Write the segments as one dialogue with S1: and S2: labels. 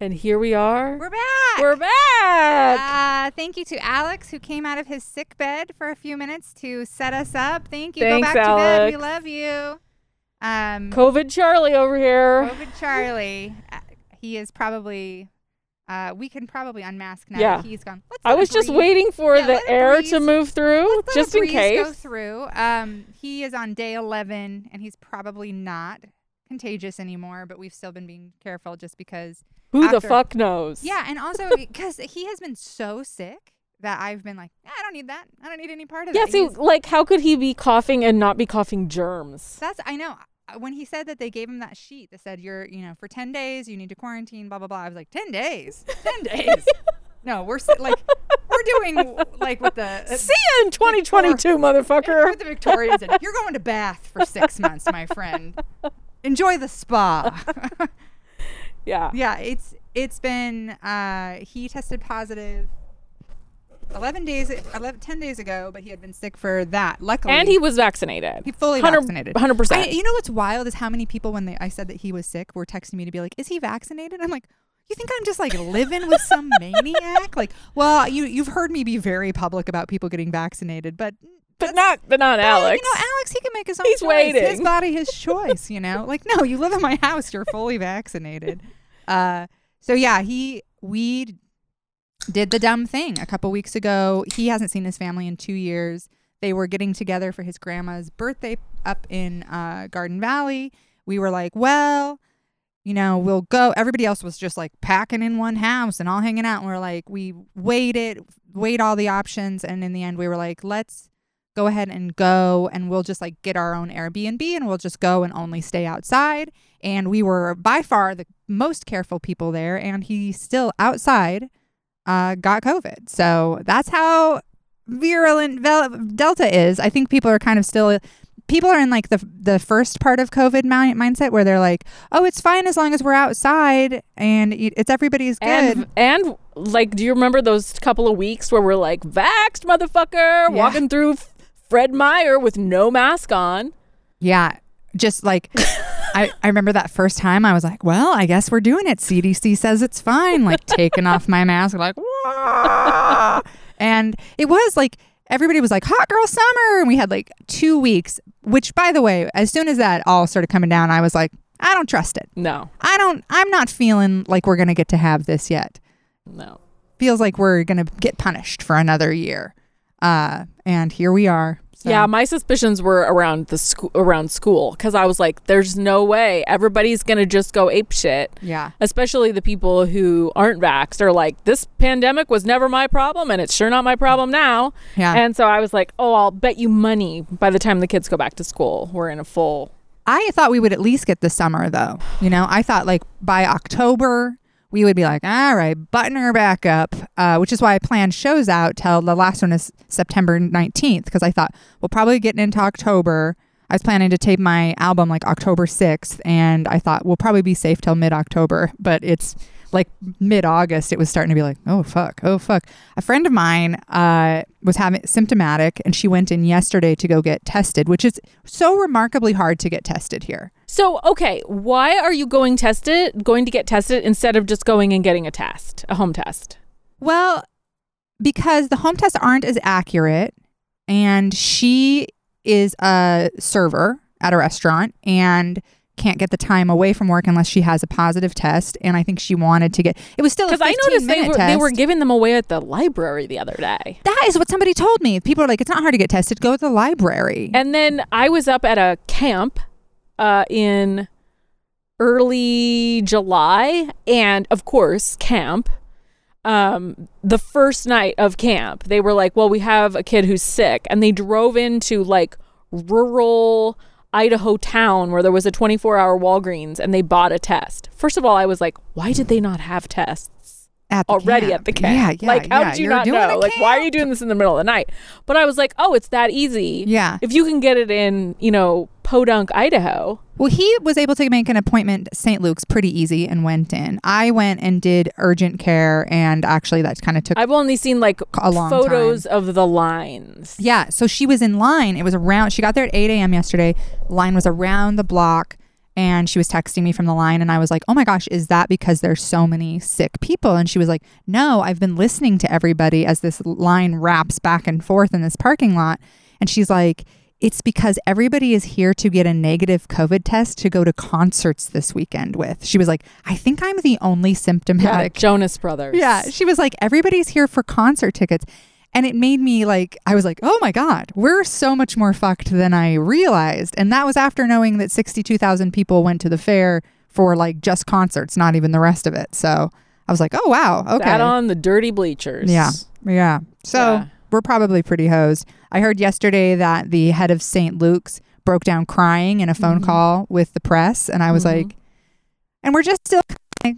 S1: And here we are.
S2: We're back.
S1: We're back.
S2: Uh, thank you to Alex who came out of his sick bed for a few minutes to set us up. Thank you.
S1: Thanks,
S2: Go back to bed. We love you. Um,
S1: COVID Charlie over here.
S2: COVID Charlie. Uh, he is probably. Uh, we can probably unmask now.
S1: Yeah.
S2: He's gone. Let's
S1: I was just waiting for
S2: Yeah,
S1: the air to move through, just in case.
S2: Go through. Um, he is on day eleven, and he's probably not contagious anymore. But we've still been being careful, just because.
S1: Who the fuck knows?
S2: Yeah, and also because he has been so sick that I've been like, I don't need that. I don't need any part of it.
S1: Yeah,
S2: that.
S1: see,
S2: He's-
S1: like, how could he be coughing and not be coughing germs?
S2: that's I know. When he said that they gave him that sheet that said you're, you know, for ten days you need to quarantine, blah blah blah. I was like, ten days, ten days. no, we're like, we're doing like with the uh,
S1: See you in 2022, motherfucker.
S2: with the Victorians. and You're going to Bath for six months, my friend. Enjoy the spa.
S1: Yeah.
S2: yeah, it's it's been. Uh, he tested 11 days 11 10 days ago but he had been sick for that luckily
S1: And he was vaccinated.
S2: He fully
S1: 100
S2: vaccinated.
S1: 100%.
S2: I, you know what's wild is how many people when they I said that he was sick were texting me to be like, "Is he vaccinated?" I'm like, "You think I'm just like living with some maniac?" Like, well, you you've heard me be very public about people getting vaccinated, but
S1: but not but not
S2: but,
S1: Alex.
S2: You know, Alex, he can make his own
S1: He's
S2: choice. His body, his choice. You know, like no, you live in my house. You're fully vaccinated. Uh, so yeah, he we did the dumb thing a couple weeks ago. He hasn't seen his family in two years. They were getting together for his grandma's birthday up in uh, Garden Valley. We were like, well, you know, we'll go. Everybody else was just like packing in one house and all hanging out. And we're like, we waited, weighed all the options. And in the end, we were like, let's go ahead and go and we'll just like get our own Airbnb and we'll just go and only stay outside. And we were by far the most careful people there. And he still outside uh, got COVID. So that's how virulent Vel- Delta is. I think people are kind of still. People are in like the the first part of COVID mi- mindset where they're like, "Oh, it's fine as long as we're outside and it's everybody's good."
S1: and and like, do you remember those couple of weeks where we're like, vaxxed motherfucker, walking through F- Fred Meyer with no mask on?
S2: Yeah, just like I, I remember that first time I was like, well, I guess we're doing it. CDC says it's fine. Like taking off my mask, like, "Wah." and it was like everybody was like, hot girl summer, and we had like two weeks. Which, by the way, as soon as that all started coming down, I was like, I don't trust it.
S1: No,
S2: I don't. I'm not feeling like we're gonna get to have this yet.
S1: no.
S2: Feels like we're gonna get punished for another year. Uh, and here we are. So-
S1: Yeah, my suspicions were around the school around school because I was like, "There's no way everybody's gonna just go ape shit."
S2: Yeah.
S1: Especially the people who aren't vaxxed are like, "This pandemic was never my problem, and it's sure not my problem now."
S2: Yeah.
S1: And so I was like, "Oh, I'll bet you money by the time the kids go back to school, we're in a full."
S2: I thought we would at least get the summer though. You know, I thought like by October we would be like, all right, button her back up, uh, which is why I planned shows out till the last one is September 19th because I thought we'll probably get into October. I was planning to tape my album like October 6th, and I thought we'll probably be safe till mid October, but it's like mid August, it was starting to be like, oh fuck, oh fuck. A friend of mine uh, was having symptomatic, and she went in yesterday to go get tested, which is so remarkably hard to get tested here.
S1: So, okay, why are you going tested, going to get tested instead of just going and getting a test, a home test?
S2: Well, because the home tests aren't as accurate, and she is a server at a restaurant and can't get the time away from work unless she has a positive test. And I think she wanted to get it was still a
S1: Because I
S2: 15
S1: noticed they were,
S2: test.
S1: they were giving them away at the library the other day.
S2: that is what somebody told me. People are like, it's not hard to get tested. Go to the library.
S1: And then I was up at a camp uh, in early July, and of course, camp. Um, the first night of camp, they were like, "Well, we have a kid who's sick," and they drove into like rural Idaho town where there was a 24-hour Walgreens, and they bought a test. First of all, I was like, "Why did they not have tests?"
S2: at
S1: already
S2: camp.
S1: at the camp.
S2: Yeah, yeah.
S1: like, how
S2: yeah.
S1: did you
S2: You're
S1: not know? Like, why are you doing this in the middle of the night? But I was like, oh, it's that easy.
S2: Yeah.
S1: If you can get it in, you know, Podunk, Idaho.
S2: Well, he was able to make an appointment at St. Luke's pretty easy and went in. I went and did urgent care, and actually, that kind of took
S1: I've only seen like
S2: A long
S1: photos of the lines.
S2: Yeah, so she was in line. It was around. She got there at 8 a.m. yesterday. Line was around the block, and she was texting me from the line and I was like, "Oh my gosh, is that because there's so many sick people?" And she was like, "No, I've been listening to everybody as this line wraps back and forth in this parking lot." And she's like, "It's because everybody is here to get a negative COVID test to go to concerts this weekend with." She was like, "I think I'm the only
S1: Yeah,
S2: symptomatic."
S1: Jonas Brothers.
S2: Yeah, she was like, "Everybody's here for concert tickets." And it made me like, I was like, oh my God, we're so much more fucked than I realized. And that was after knowing that 62,000 people went to the fair for like just concerts, not even the rest of it. So I was like, oh wow, okay.
S1: That on the dirty bleachers.
S2: Yeah. Yeah. So
S1: Yeah.
S2: We're probably pretty hosed. I heard yesterday that the head of St. Luke's broke down crying in a phone
S1: Mhm.
S2: call with the press. And I was
S1: Mhm.
S2: like, and we're just still like,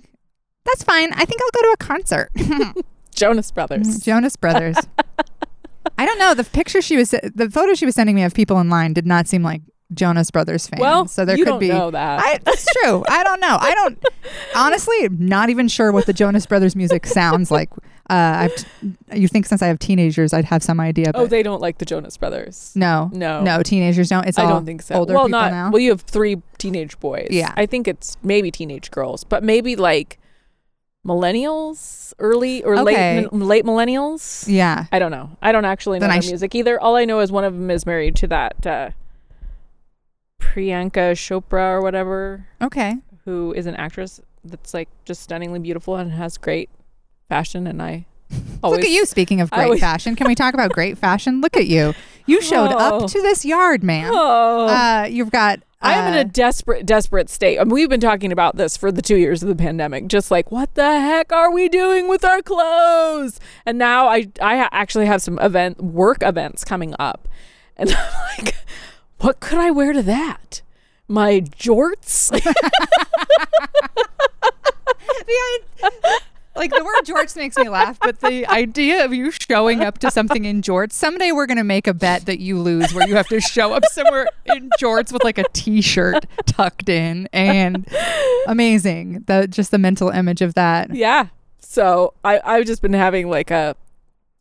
S2: that's fine. I think I'll go to a concert.
S1: Jonas Brothers.
S2: Jonas Brothers. I don't know. The picture she was, the photo she was sending me of people in line did not seem like Jonas Brothers fans.
S1: Well,
S2: so there
S1: you
S2: could
S1: don't
S2: be.
S1: know that.
S2: I, that's true. I don't know. I don't. Honestly, not even sure what the Jonas Brothers music sounds like. Uh, I've. t- You think since I have teenagers, I'd have some idea.
S1: Oh, they don't like the Jonas Brothers.
S2: no,
S1: No.
S2: no, teenagers don't. It's
S1: I
S2: all
S1: don't think so.
S2: older
S1: well,
S2: people
S1: not
S2: now.
S1: well. You have three teenage boys.
S2: Yeah.
S1: I think it's maybe teenage girls, but maybe like millennials, early or
S2: Okay.
S1: late late millennials.
S2: yeah.
S1: I don't know. I don't actually know
S2: Then
S1: their
S2: sh-
S1: music either. All I know is one of them is married to that uh, Priyanka Chopra or whatever,
S2: Okay.
S1: who is an actress that's like just stunningly beautiful and has great fashion. And I always
S2: Look at you. Speaking of great
S1: always-
S2: fashion, can we talk about great fashion? Look at you. You showed
S1: Oh.
S2: up to this yard, man.
S1: Oh.
S2: Uh, you've got.
S1: I am in
S2: uh,
S1: a desperate, desperate state. I mean, we've been talking about this for the two years of the pandemic. Just like, what the heck are we doing with our clothes? And now I, I actually have some event work events coming up, and I'm like, what could I wear to that? My jorts?
S2: like the word jorts makes me laugh, but the idea of you showing up to something in jorts. Someday we're gonna make a bet that you lose, where you have to show up somewhere in jorts with like a t-shirt tucked in, and amazing. The just the mental image of that.
S1: yeah. So I, I've just been having like a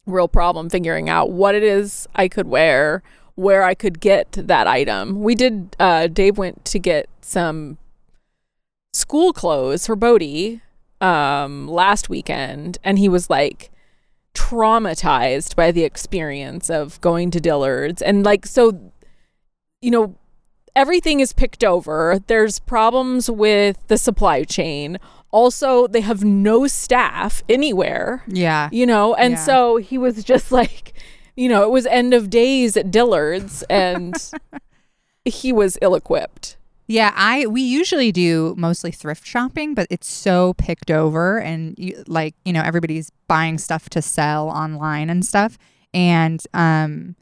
S1: real problem figuring out what it is I could wear, where I could get that item. We did. Uh, Dave went to get some school clothes for Bodie um, last weekend, and he was like traumatized by the experience of going to Dillard's, and like so, you know. Everything is picked over. There's problems with the supply chain. Also, they have no staff anywhere
S2: Yeah.
S1: you know and
S2: Yeah.
S1: so he was just like you know it was end of days at dillard's and he was ill-equipped
S2: Yeah, I we usually do mostly thrift shopping, but it's so picked over and you, like, you know, everybody's buying stuff to sell online and stuff. And um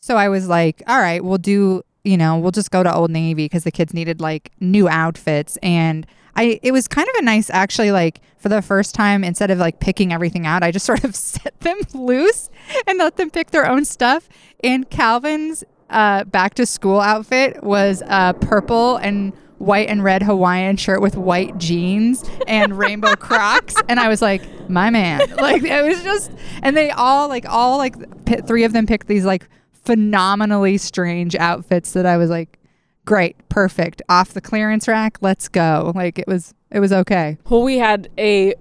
S2: so I was like, all right, we'll do, you know, we'll just go to Old Navy because the kids needed like new outfits and I it was kind of a nice actually like for the first time instead of like picking everything out, I just sort of set them loose and let them pick their own stuff. And Calvin's uh, back to school outfit was uh, purple and white and red Hawaiian shirt with white jeans and rainbow Crocs, and I was like, my man, like it was just, and they all like all like p- three of them picked these like phenomenally strange outfits that I was like, great, perfect, off the clearance rack, let's go. Like it was, it was okay.
S1: well we had a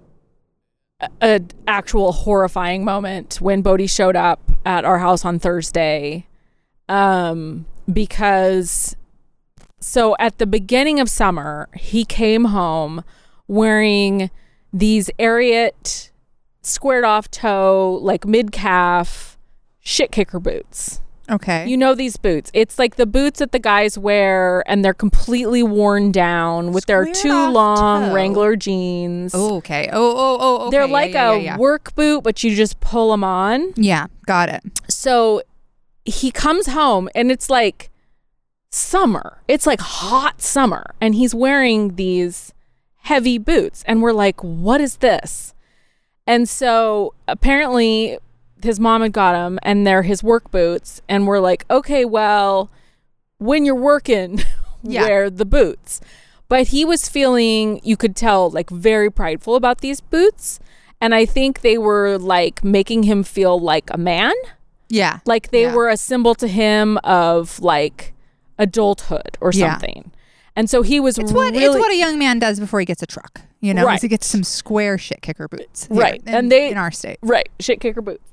S1: an actual horrifying moment when bodie showed up at our house on thursday um because so at the beginning of summer he came home wearing these Ariat squared off toe like mid calf shit kicker boots
S2: Okay.
S1: You know these boots. It's like the boots that the guys wear and they're completely worn down with their too long
S2: toe.
S1: Wrangler jeans.
S2: oh, okay. Oh, oh, oh, okay.
S1: They're like
S2: yeah,
S1: a
S2: yeah, yeah.
S1: work boot, but you just pull them on.
S2: Yeah, got it.
S1: So he comes home and it's like summer. It's like hot summer. And he's wearing these heavy boots. And we're like, what is this? And so apparently his mom had got him and they're his work boots. And we're like, okay, well, when you're working,
S2: Yeah.
S1: wear the boots. But he was feeling, you could tell, like very prideful about these boots. And I think they were like making him feel like a man.
S2: Yeah.
S1: Like they
S2: Yeah.
S1: were a symbol to him of like adulthood or
S2: Yeah.
S1: something. And so he was
S2: It's what
S1: really
S2: it's what a young man does before he gets a truck. You know,
S1: Right.
S2: he gets some square shit kicker boots.
S1: Right.
S2: in-
S1: And they-
S2: in our state.
S1: right shit kicker boots.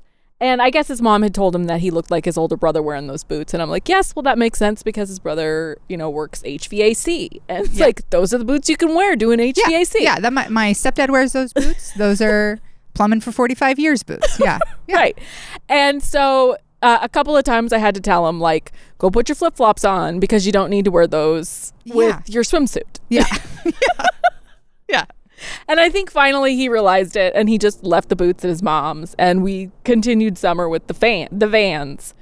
S1: And I guess his mom had told him that he looked like his older brother wearing those boots. And I'm like, yes, well, that makes sense because his brother, you know, works HVAC. And it's
S2: Yeah.
S1: like, those are the boots you can wear doing HVAC.
S2: Yeah, that my, my stepdad wears those boots. Those are plumbing for 45 years boots. Yeah. yeah.
S1: Right. And so uh, a couple of times I had to tell him, like, go put your flip flops on because you don't need to wear those with
S2: Yeah.
S1: your swimsuit.
S2: Yeah. yeah. Yeah.
S1: And I think finally he realized it and he just left the boots at his mom's and we continued summer with the fan the vans.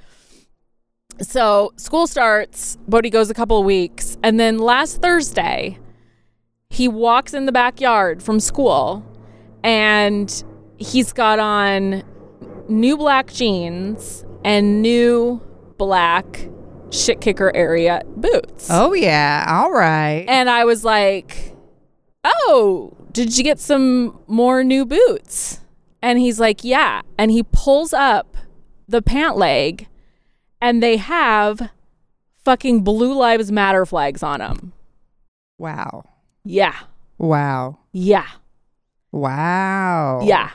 S1: So school starts, Bodie goes a couple of weeks, and then last Thursday, he walks in the backyard from school and he's got on new black jeans and new black shit kicker Ariat boots.
S2: Oh yeah. All right.
S1: And I was like, Oh, did you get some more new boots? And he's like, Yeah. And he pulls up the pant leg and they have fucking Blue Lives Matter flags on them.
S2: wow.
S1: Yeah.
S2: Wow.
S1: Yeah.
S2: Wow.
S1: Yeah.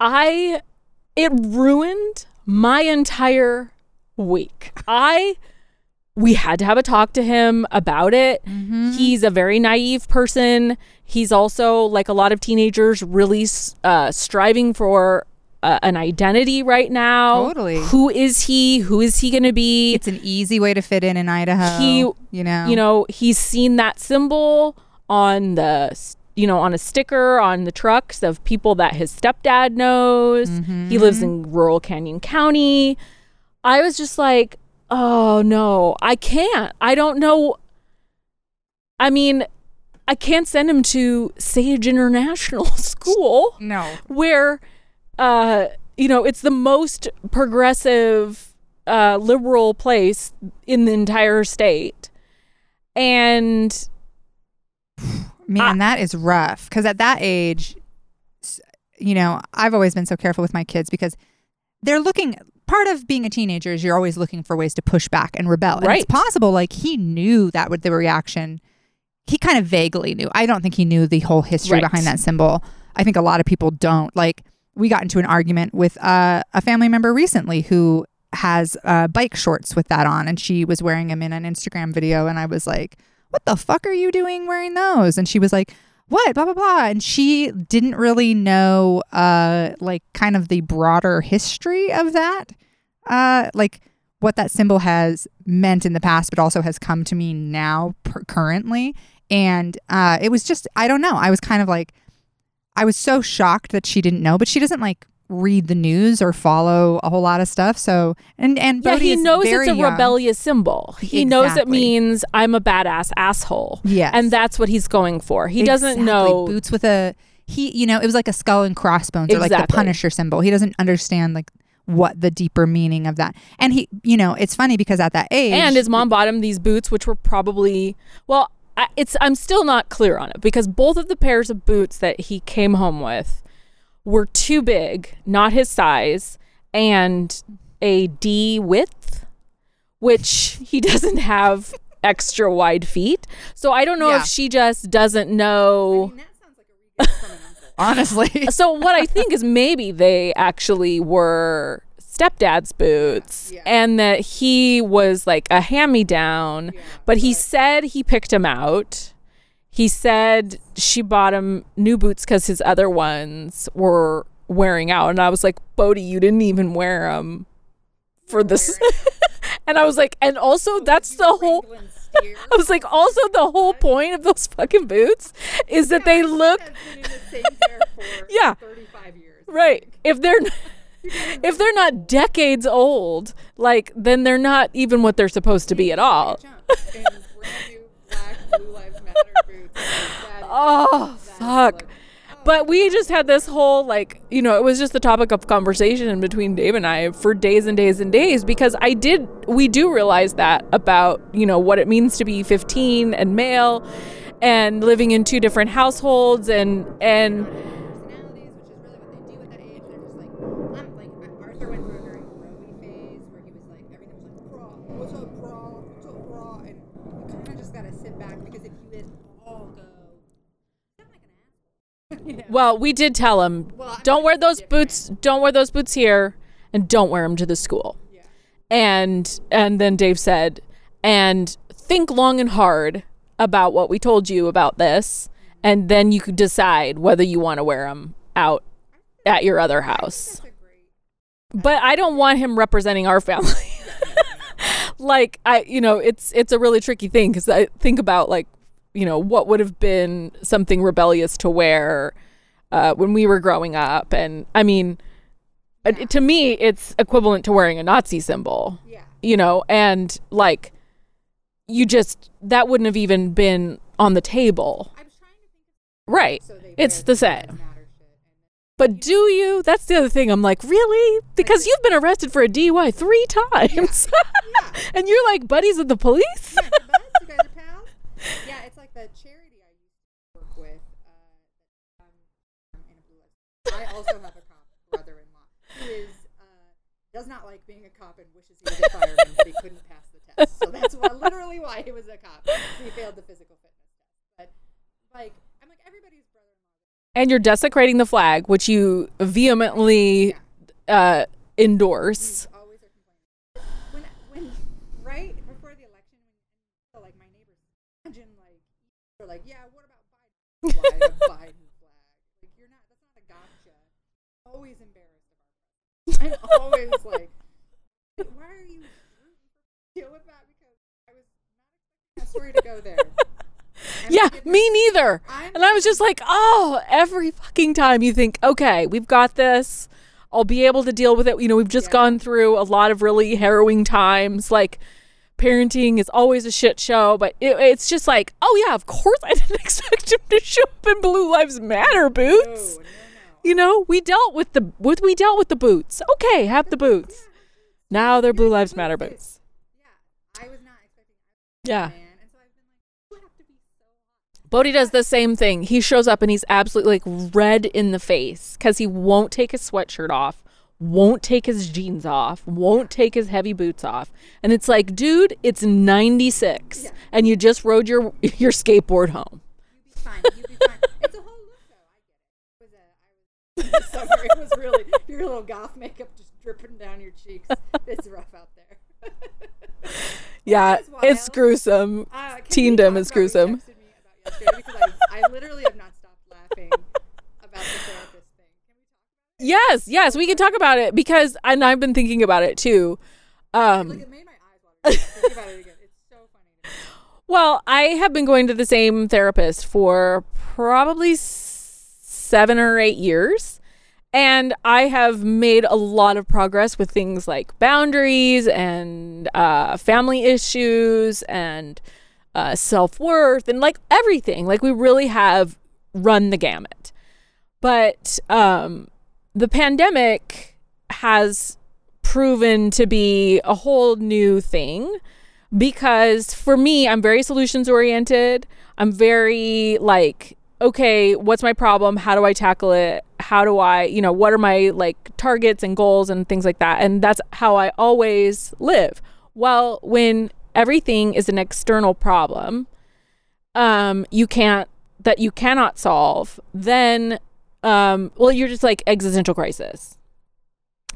S1: I, it ruined my entire week. I, we had to have a talk to him about it.
S2: Mhm.
S1: He's a very naive person. He's also, like a lot of teenagers, really uh, striving for uh, an identity right now.
S2: Totally.
S1: Who is he? Who is he going to be?
S2: It's an easy way to fit in in Idaho.
S1: He-
S2: you know.
S1: you know, he's seen that symbol on the, you know, on a sticker on the trucks of people that his stepdad knows.
S2: Mm-hmm.
S1: He lives in rural Canyon County. I was just like, oh no, I can't. I don't know. I mean, I can't send him to Sage International School
S2: No.
S1: where, uh, you know, it's the most progressive, uh, liberal place in the entire state. And
S2: Man, that is rough. Because at that age, you know, I've always been so careful with my kids because they're looking. Part of being a teenager is you're always looking for ways to push back and rebel. And
S1: Right.
S2: it's possible, like he knew that with the reaction. He kind of vaguely knew. I don't think he knew the whole history
S1: Right.
S2: behind that symbol. I think a lot of people don't. Like we got into an argument with uh, a family member recently who has uh, bike shorts with that on, and she was wearing them in an Instagram video, and I was like, "What the fuck are you doing wearing those?" And she was like, "What?" Blah blah blah, and she didn't really know, uh, like kind of the broader history of that, uh, like what that symbol has meant in the past, but also has come to mean now per- currently. And uh, it was just, I don't know. I was kind of like, I was so shocked that she didn't know, but she doesn't like read the news or follow a whole lot of stuff. So, and and
S1: yeah, he knows it's a
S2: young.
S1: rebellious symbol. He knows it means I'm a badass asshole.
S2: Yes,
S1: And that's what he's going for. He doesn't know.
S2: boots with a he. You know, it was like a skull and crossbones or like the Punisher symbol. He doesn't understand like what the deeper meaning of that. And he, you know, it's funny because at that age,
S1: And his mom bought him these boots, which were probably well. I, it's I'm still not clear on it because both of the pairs of boots that he came home with were too big, not his size, and a D width, which he doesn't have extra wide feet. So I don't know
S2: Yeah.
S1: if she just doesn't know.
S2: honestly,
S1: so what I think is maybe they actually were stepdad's boots and that he was like a hand-me-down but he said he picked him out he said she bought him new boots because his other ones were wearing out. And i was like bodie you didn't even wear them for this. And i was like and also that's the whole I was like, also the whole point of those fucking boots is that they look Yeah. right. If they're if they're not decades old, like then they're not even what they're supposed to be at all. Oh fuck. But we just had this whole like, you know, it was just the topic of conversation between Dave and I for days and days and days because I did we do realize that about, you know, what it means to be 15 and male and living in two different households and and
S2: personalities, which is really what they do at that age. They're just like, I'm like Arthur went through a very growing phase where he was like, everything was like, bra, what's up, bra, what's up, bra, and you kind of just gotta sit back because
S1: Well, we did tell him,
S2: Well,
S1: don't wear those
S2: different.
S1: boots. Don't wear those boots here, and don't wear them to the school.
S2: Yeah.
S1: And and then Dave said, and think long and hard about what we told you about this, and then you could decide whether you want to wear them out at your other house.
S2: That's a great.
S1: But I don't want him representing our family. like I, you know, it's it's a really tricky thing because I think about like, you know, what would have been something rebellious to wear uh, when we were growing up, and I mean, uh, to me, it's equivalent to wearing a Nazi symbol,
S2: Yeah.
S1: you know, and like, you just that wouldn't have even been on the table,
S2: I was trying to think
S1: right?
S2: so they
S1: It's the same.
S2: Matter shit and
S1: But do you? That's the other thing. I'm like, really? Because you've been arrested for a DUI three times.
S2: Yeah.
S1: and you're like buddies with the police?
S2: Yeah? You guys are pals? Yeah, it's like the charity I used to work with. Uh, um, um, in a blue light. I also have a cop brother-in-law who is uh, does not like being a cop and wishes he was a fireman, but he couldn't pass the test. So that's why, literally why he was a cop. He failed the physical fitness test. But like, I'm like everybody's brother-in-law.
S1: and you're desecrating the flag, which you vehemently uh, endorse.
S2: You always are complaining. When, when, right before the election, so, like my neighbors, imagine like they're like, yeah, what about Biden? Why the Biden flag? Like you're not. That's not a gotcha. Always embarrassed about it. I'm always like, why are you rooting for deal with that? Because I was not expecting that story to go there. And
S1: Yeah, me neither.
S2: I'm-
S1: And I was just like, oh, every fucking time you think, okay, we've got this. I'll be able to deal with it. You know, we've just
S2: Yeah.
S1: gone through a lot of really harrowing times. Like, parenting is always a shit show, but it, it's just like, oh, yeah, of course I didn't expect him to show up in Blue Lives Matter boots.
S2: no, no.
S1: You know, we dealt with the with we dealt with the boots. Okay, have the boots. Now they're Blue Lives Matter boots.
S2: Yeah, I was not expecting.
S1: Yeah.
S2: Man, and so I've been like, you have to be so hot.
S1: Bodie does the same thing. He shows up and he's absolutely like red in the face because he won't take his sweatshirt off, won't take his jeans off, won't take his heavy boots off. And it's like, dude, it's 96
S2: Yeah.
S1: and you just rode your your skateboard home.
S2: You'd be fine. You'd be fine. It's a whole look, though. I get it. It was a, I was in the summer. It was really your little goth makeup just dripping down your cheeks. It's rough out there.
S1: Yeah, it's gruesome.
S2: Uh,
S1: Teendom is
S2: talk about what you
S1: gruesome.
S2: texted me about yesterday? Because I, I literally have not stopped laughing about the therapist thing. Can we talk?
S1: Yes, yes, we can talk about it because and I've been thinking about it too. Um
S2: Like it made my eyes water. Think about it again. It's so funny.
S1: Well, I have been going to the same therapist for probably seven or eight years. And I have made a lot of progress with things like boundaries and uh, family issues and uh, self worth and like everything. Like, we really have run the gamut. But um, the pandemic has proven to be a whole new thing because for me, I'm very solutions oriented. I'm very like, okay, what's my problem? How do I tackle it? How do I, you know, what are my like targets and goals and things like that? And that's how I always live. Well, when everything is an external problem, um, you can't that you cannot solve, then um, well, you're just like existential crisis.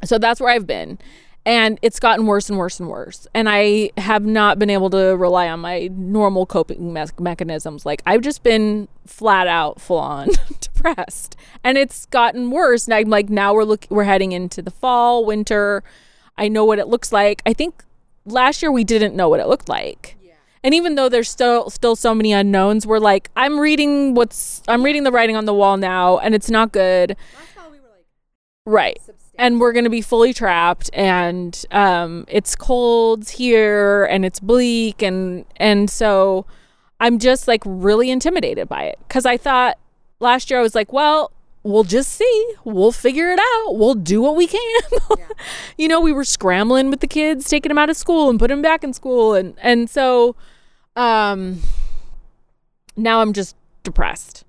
S1: So that's where I've been. And it's gotten worse and worse and worse. And I have not been able to rely on my normal coping me- mechanisms. Like, I've just been flat out, full on depressed. And it's gotten worse. And I'm like, now we're look- we're heading into the fall, winter. I know what it looks like. I think last year we didn't know what it looked like.
S2: Yeah.
S1: And even though there's still still so many unknowns, we're like, I'm reading what's I'm reading the writing on the wall now, and it's not good.
S2: We were like
S1: Right. And we're going to be fully trapped and um, it's cold here and it's bleak and and so i'm just like really intimidated by it. Because i thought last year i was like well we'll just see. We'll figure it out. We'll do what we can.
S2: Yeah.
S1: you know we were scrambling with the kids taking them out of school and putting them back in school and and so um now i'm just depressed.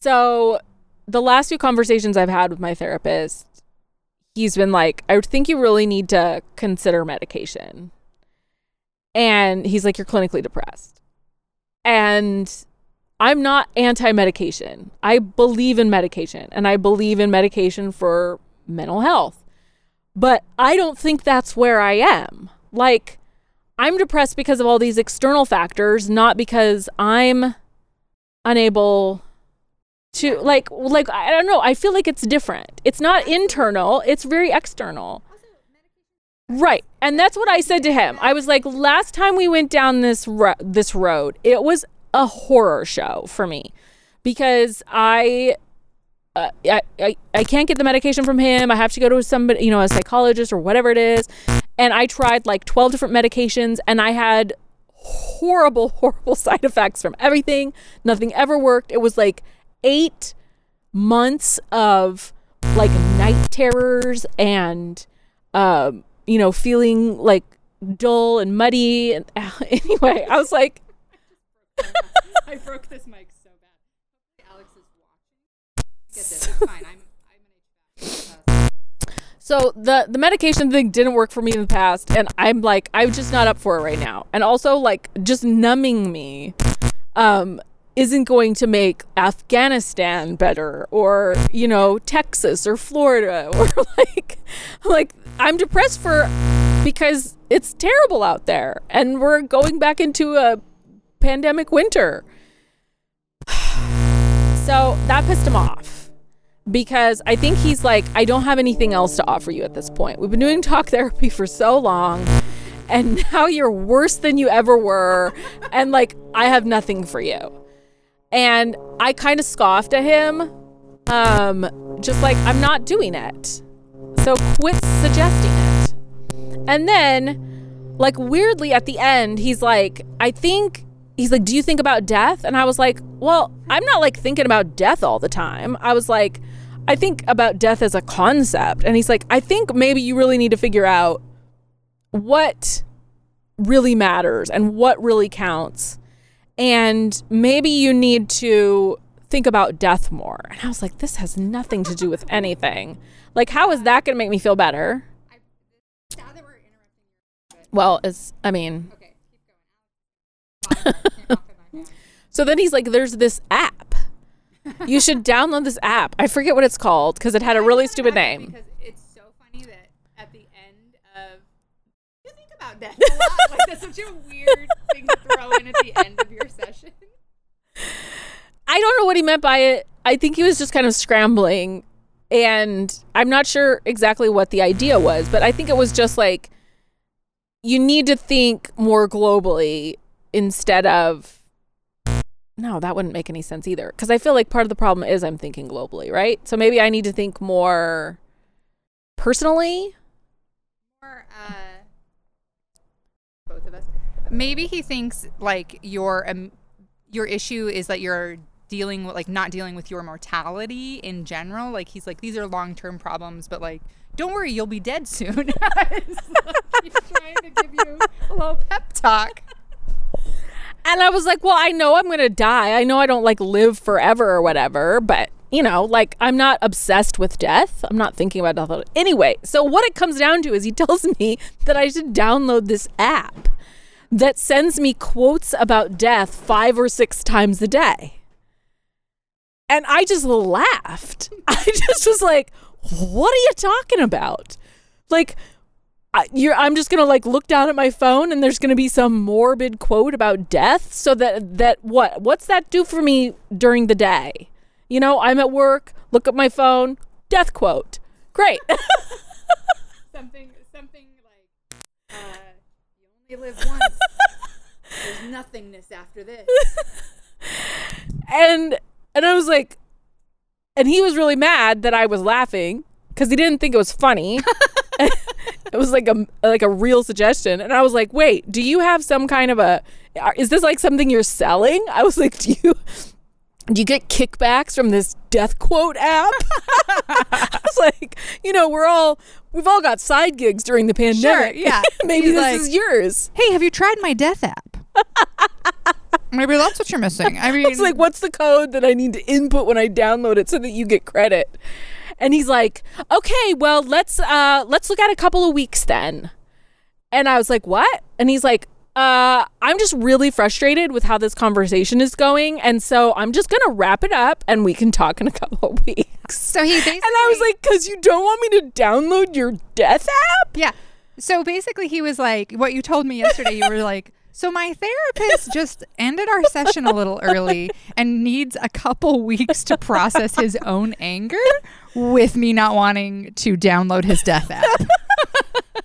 S1: So the last few conversations i've had with my therapist he's been like, I think you really need to consider medication. And he's like, you're clinically depressed. And I'm not anti medication. I believe in medication and I believe in medication for mental health. But I don't think that's where I am. Like, I'm depressed because of all these external factors, not because I'm unable to like like I don't know. I feel like it's different. It's not internal, it's very external. Right. And that's what I said to him. I was like, last time we went down this ro- this road, it was a horror show for me because I, uh, I, I I can't get the medication from him. I have to go to somebody, you know, a psychologist or whatever it is. And I tried like 12 different medications and I had horrible horrible side effects from everything. Nothing ever worked. It was like 8 months of like night terrors and um you know, feeling like dull and muddy. And anyway, I was like,
S2: I broke this mic so bad. Alex is watching. Get this. It's fine. I'm. I'm
S1: so the the medication thing didn't work for me in the past, and I'm like, I'm just not up for it right now. And also, like, just numbing me, um, isn't going to make Afghanistan better, or you know, Texas or Florida, or like, like I'm depressed for because it's terrible out there and we're going back into a pandemic winter. so that pissed him off because I think he's like, I don't have anything else to offer you at this point. We've been doing talk therapy for so long and now you're worse than you ever were. And like, I have nothing for you. And I kind of scoffed at him. Um, just like, I'm not doing it. So quit suggesting it. And then, like, weirdly at the end, he's like, I think, he's like, Do you think about death? And I was like, Well, I'm not like thinking about death all the time. I was like, I think about death as a concept. And he's like, I think maybe you really need to figure out what really matters and what really counts. And maybe you need to think about death more. And I was like, this has nothing to do with anything. Like, how is that going to make me feel better? Well, it's, I mean. so then he's like, there's this app. You should download this app. I forget what it's called because it had a really stupid name.
S2: Because it's so funny that at the end of you think about death a lot. like that's such a weird to throw in at the end of your session.
S1: I don't know what he meant by it. I think he was just kind of scrambling and I'm not sure exactly what the idea was, but I think it was just like you need to think more globally instead of no, that wouldn't make any sense either. Because I feel like part of the problem is I'm thinking globally, right? So maybe I need to think more personally.
S2: Or uh, both of us. Maybe he thinks like your um, your issue is that you're dealing with like not dealing with your mortality in general. Like he's like these are long term problems, but like don't worry, you'll be dead soon. he's trying to give you a little pep talk.
S1: And I was like, well, I know I'm going to die. I know I don't like live forever or whatever, but you know, like I'm not obsessed with death. I'm not thinking about death. Anyway, so what it comes down to is he tells me that I should download this app that sends me quotes about death five or six times a day. And I just laughed. I just was like, what are you talking about? Like, I, I'm just gonna like look down at my phone and there's gonna be some morbid quote about death. So that that what what's that do for me during the day? You know, I'm at work, look at my phone, death quote. Great.
S2: something something like uh, you live once. There's nothingness after this.
S1: and and I was like, and he was really mad that I was laughing because he didn't think it was funny. it was like a like a real suggestion, and I was like, wait, do you have some kind of a? Is this like something you're selling? I was like, do you? Do you get kickbacks from this death quote app? I was like, you know, we're all we've all got side gigs during the pandemic.
S2: Sure, yeah.
S1: Maybe
S2: He's
S1: this
S2: like,
S1: is yours.
S2: Hey, have you tried my death app? Maybe that's what you're missing. I mean,
S1: it's like, what's the code that I need to input when I download it so that you get credit? And he's like, okay, well, let's uh let's look at a couple of weeks then. And I was like, what? And he's like, uh, I'm just really frustrated with how this conversation is going, and so I'm just gonna wrap it up, and we can talk in a couple of weeks.
S2: So he basically
S1: And I was like, "Cause you don't want me to download your death app."
S2: Yeah. So basically, he was like, what you told me yesterday, you were like, so my therapist just ended our session a little early and needs a couple weeks to process his own anger with me not wanting to download his death app.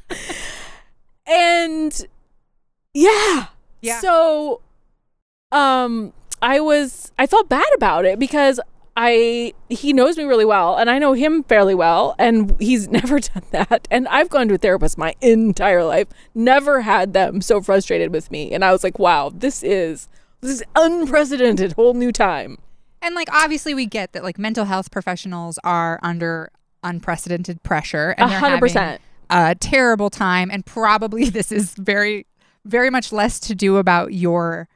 S1: and yeah
S2: Yeah.
S1: so um i was i felt bad about it because i he knows me really well and i know him fairly well and he's never done that and i've gone to a therapist my entire life never had them so frustrated with me and i was like wow this is this is unprecedented whole new time
S2: And like, obviously, we get that like mental health professionals are under unprecedented pressure and they're
S1: hundred
S2: having
S1: percent
S2: a terrible time. And probably this is very, very much less to do about your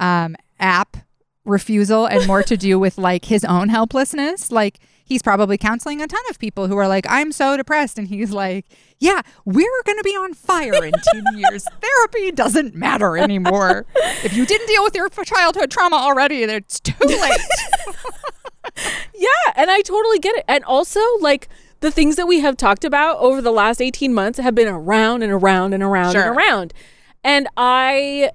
S2: um, app refusal and more to do with like his own helplessness. Like he's probably counseling a ton of people who are like, I'm so depressed. And he's like, yeah, we're going to be on fire in 10 years. Therapy doesn't matter anymore. If you didn't deal with your childhood trauma already, it's too late.
S1: Yeah, and I totally get it. And also, like the things that we have talked about over the last 18 months have been around and around and around
S2: Sure.
S1: and around. And I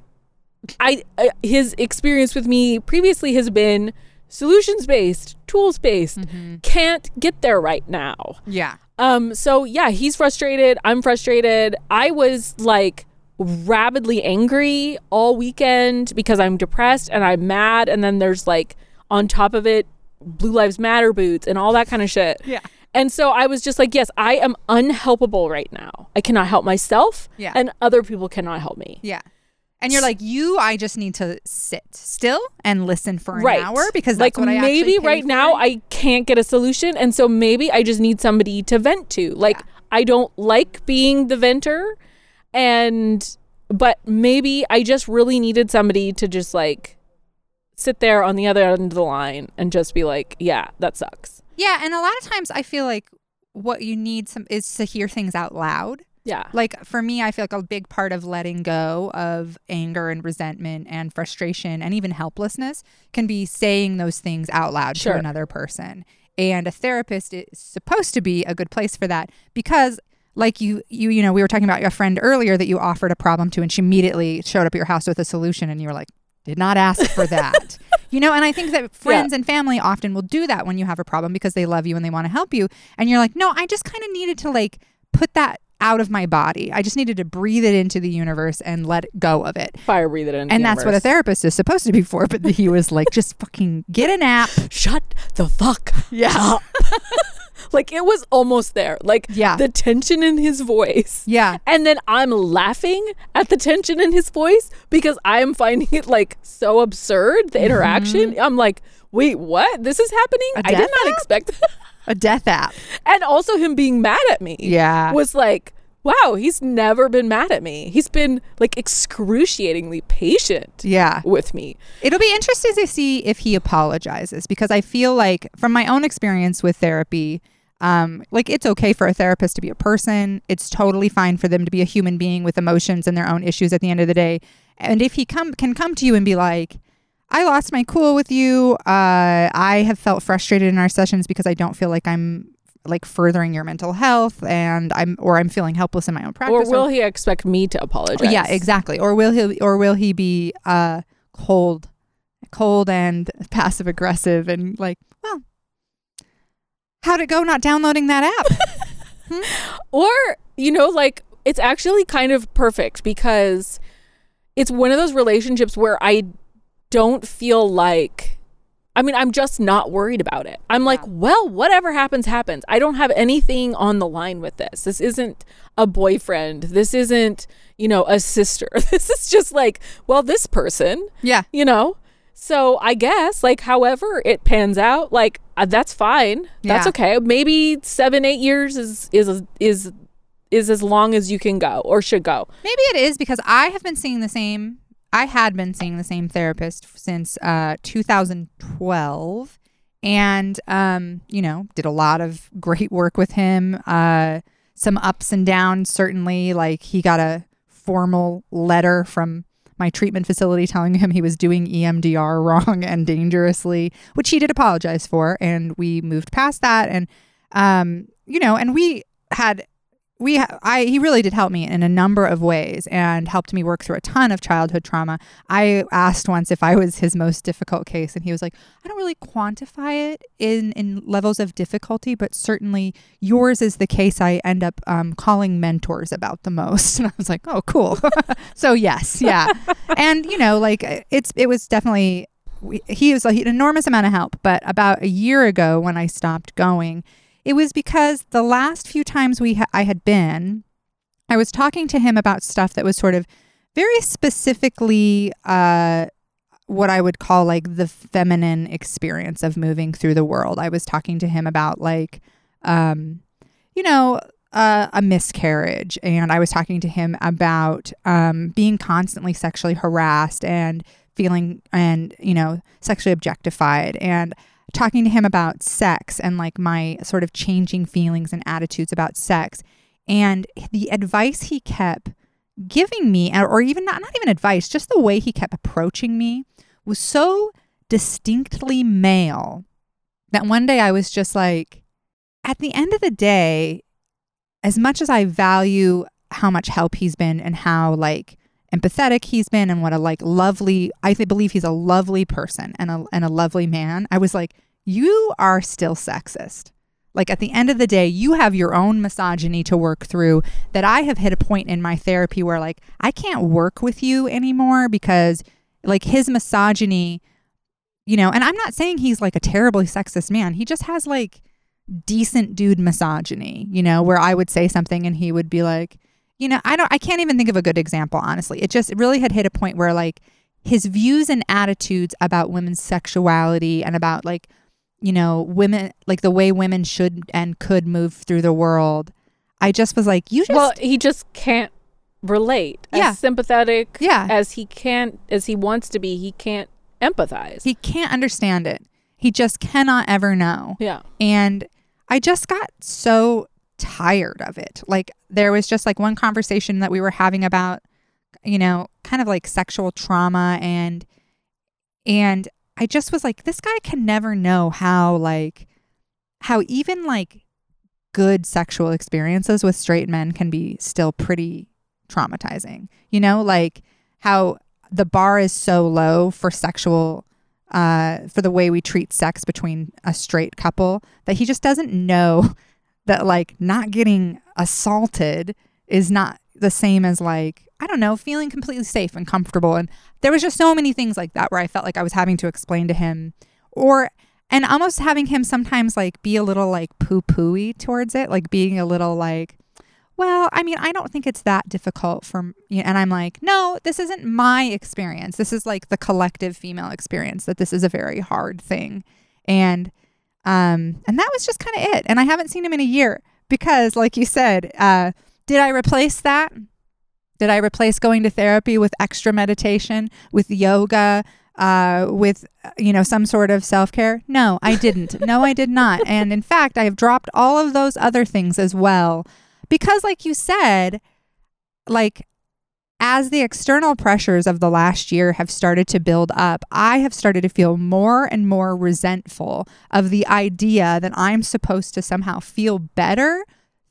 S1: I uh, his experience with me previously has been solutions based, tools based. Can't get there right now.
S2: yeah.
S1: Um so yeah, he's frustrated, I'm frustrated. I was like rabidly angry all weekend because I'm depressed and I'm mad and then there's like on top of it blue lives matter boots and all that kind of shit.
S2: Yeah.
S1: And so I was just like, yes, I am unhelpable right now. I cannot help myself
S2: Yeah.
S1: and other people cannot help me.
S2: Yeah. And you're like, you, I just need to sit still and listen for an
S1: right.
S2: hour because
S1: like
S2: what I
S1: maybe right
S2: for.
S1: now I can't get a solution and so maybe I just need somebody to vent to. Like
S2: Yeah.
S1: I don't like being the venter and but maybe I just really needed somebody to just like sit there on the other end of the line and just be like, yeah, that sucks.
S2: Yeah, and a lot of times I feel like what you need some is to hear things out loud.
S1: Yeah.
S2: Like for me, I feel like a big part of letting go of anger and resentment and frustration and even helplessness can be saying those things out loud
S1: Sure.
S2: to another person. And a therapist is supposed to be a good place for that because like you you you know, we were talking about your friend earlier that you offered a problem to and she immediately showed up at your house with a solution and you were like, did not ask for that. you know, and I think that friends and family often will do that when you have a problem because they love you and they want to help you. And you're like, no, I just kind of needed to like put that out of my body. I just needed to breathe it into the universe and let go of it.
S1: Fire breathe it in.
S2: And that's what a therapist is supposed to be for. But he was like, just fucking get an app.
S1: Shut the fuck
S2: Yeah.
S1: like it was almost there. Like
S2: Yeah.
S1: the tension in his voice.
S2: Yeah.
S1: And then I'm laughing at the tension in his voice because I am finding it like so absurd, the interaction. I'm like, wait, what? This is happening?
S2: Mm-hmm.
S1: I did not
S2: app?
S1: expect
S2: A death app.
S1: and also him being mad at me.
S2: Yeah.
S1: Was like, wow, he's never been mad at me. He's been like excruciatingly patient
S2: Yeah.
S1: with me.
S2: It'll be interesting to see if he apologizes because I feel like from my own experience with therapy, um, like it's okay for a therapist to be a person. It's totally fine for them to be a human being with emotions and their own issues at the end of the day. And if he come can come to you and be like, I lost my cool with you. Uh, I have felt frustrated in our sessions because I don't feel like I'm like furthering your mental health and I'm or I'm feeling helpless in my own practice.
S1: Or will he expect me to apologize?
S2: Yeah, exactly. Or will he or will he be uh cold cold and passive aggressive and like, well, how'd it go not downloading that app?
S1: Or, you know, like it's actually kind of perfect because it's one of those relationships where I don't feel like I mean, I'm just not worried about it. I'm like, well, whatever happens, happens. I don't have anything on the line with this. This isn't a boyfriend. This isn't, you know, a sister. This is just like, well, this person,
S2: yeah.
S1: you know? So I guess, like, however it pans out, like, uh, that's fine. That's
S2: Yeah.
S1: okay. Maybe seven, eight years is, is, is, is as long as you can go or should go.
S2: Maybe it is because I have been seeing the same I had been seeing the same therapist since uh 2012 and um you know, did a lot of great work with him. Uh some ups and downs certainly like he got a formal letter from my treatment facility telling him he was doing EMDR wrong and dangerously, which he did apologize for. And we moved past that. And, um, you know, and we had we I he really did help me in a number of ways and helped me work through a ton of childhood trauma. I asked once if I was his most difficult case and he was like, "I don't really quantify it in in levels of difficulty, but certainly yours is the case I end up um, calling mentors about the most." And I was like, "Oh, cool." so yes, yeah. and you know, like it's it was definitely he was like, an enormous amount of help, but about a year ago when I stopped going, it was because the last few times we ha- I had been, I was talking to him about stuff that was sort of very specifically uh, what I would call like the feminine experience of moving through the world. I was talking to him about like, um, you know, uh, a miscarriage, and I was talking to him about um, being constantly sexually harassed and feeling and you know sexually objectified and talking to him about sex and like my sort of changing feelings and attitudes about sex. And the advice he kept giving me, or even not, not even advice, just the way he kept approaching me was so distinctly male that one day I was just like, at the end of the day, as much as I value how much help he's been and how like empathetic he's been and what a like lovely I believe he's a lovely person and a and a lovely man. I was like, you are still sexist. Like at the end of the day, you have your own misogyny to work through that I have hit a point in my therapy where like I can't work with you anymore because like his misogyny, you know, and I'm not saying he's like a terribly sexist man. He just has like decent dude misogyny, you know, where I would say something and he would be like, you know, I don't, I can't even think of a good example, honestly. It just really had hit a point where, like, his views and attitudes about women's sexuality and about, like, you know, women, like the way women should and could move through the world. I just was like, you just.
S1: Well, he just can't relate. As
S2: Yeah.
S1: sympathetic
S2: Yeah.
S1: as he can, as he wants to be, he can't empathize.
S2: He can't understand it. He just cannot ever know.
S1: yeah.
S2: And I just got so tired of it. Like there was just like one conversation that we were having about, you know, kind of like sexual trauma and and I just was like this guy can never know how like how even like good sexual experiences with straight men can be still pretty traumatizing. You know, like how the bar is so low for sexual uh, for the way we treat sex between a straight couple that he just doesn't know that like not getting assaulted is not the same as like I don't know feeling completely safe and comfortable and there was just so many things like that where I felt like I was having to explain to him or and almost having him sometimes like be a little like poo pooey towards it like being a little like well, I mean, I don't think it's that difficult for you and I'm like, no, this isn't my experience. This is like the collective female experience that this is a very hard thing. And um and that was just kind of it. And I haven't seen him in a year because like you said, uh did I replace that? Did I replace going to therapy with extra meditation, with yoga, uh, with uh, you know some sort of self care? No, I didn't. no, I did not. And in fact, I have dropped all of those other things as well because like you said like as the external pressures of the last year have started to build up i have started to feel more and more resentful of the idea that i'm supposed to somehow feel better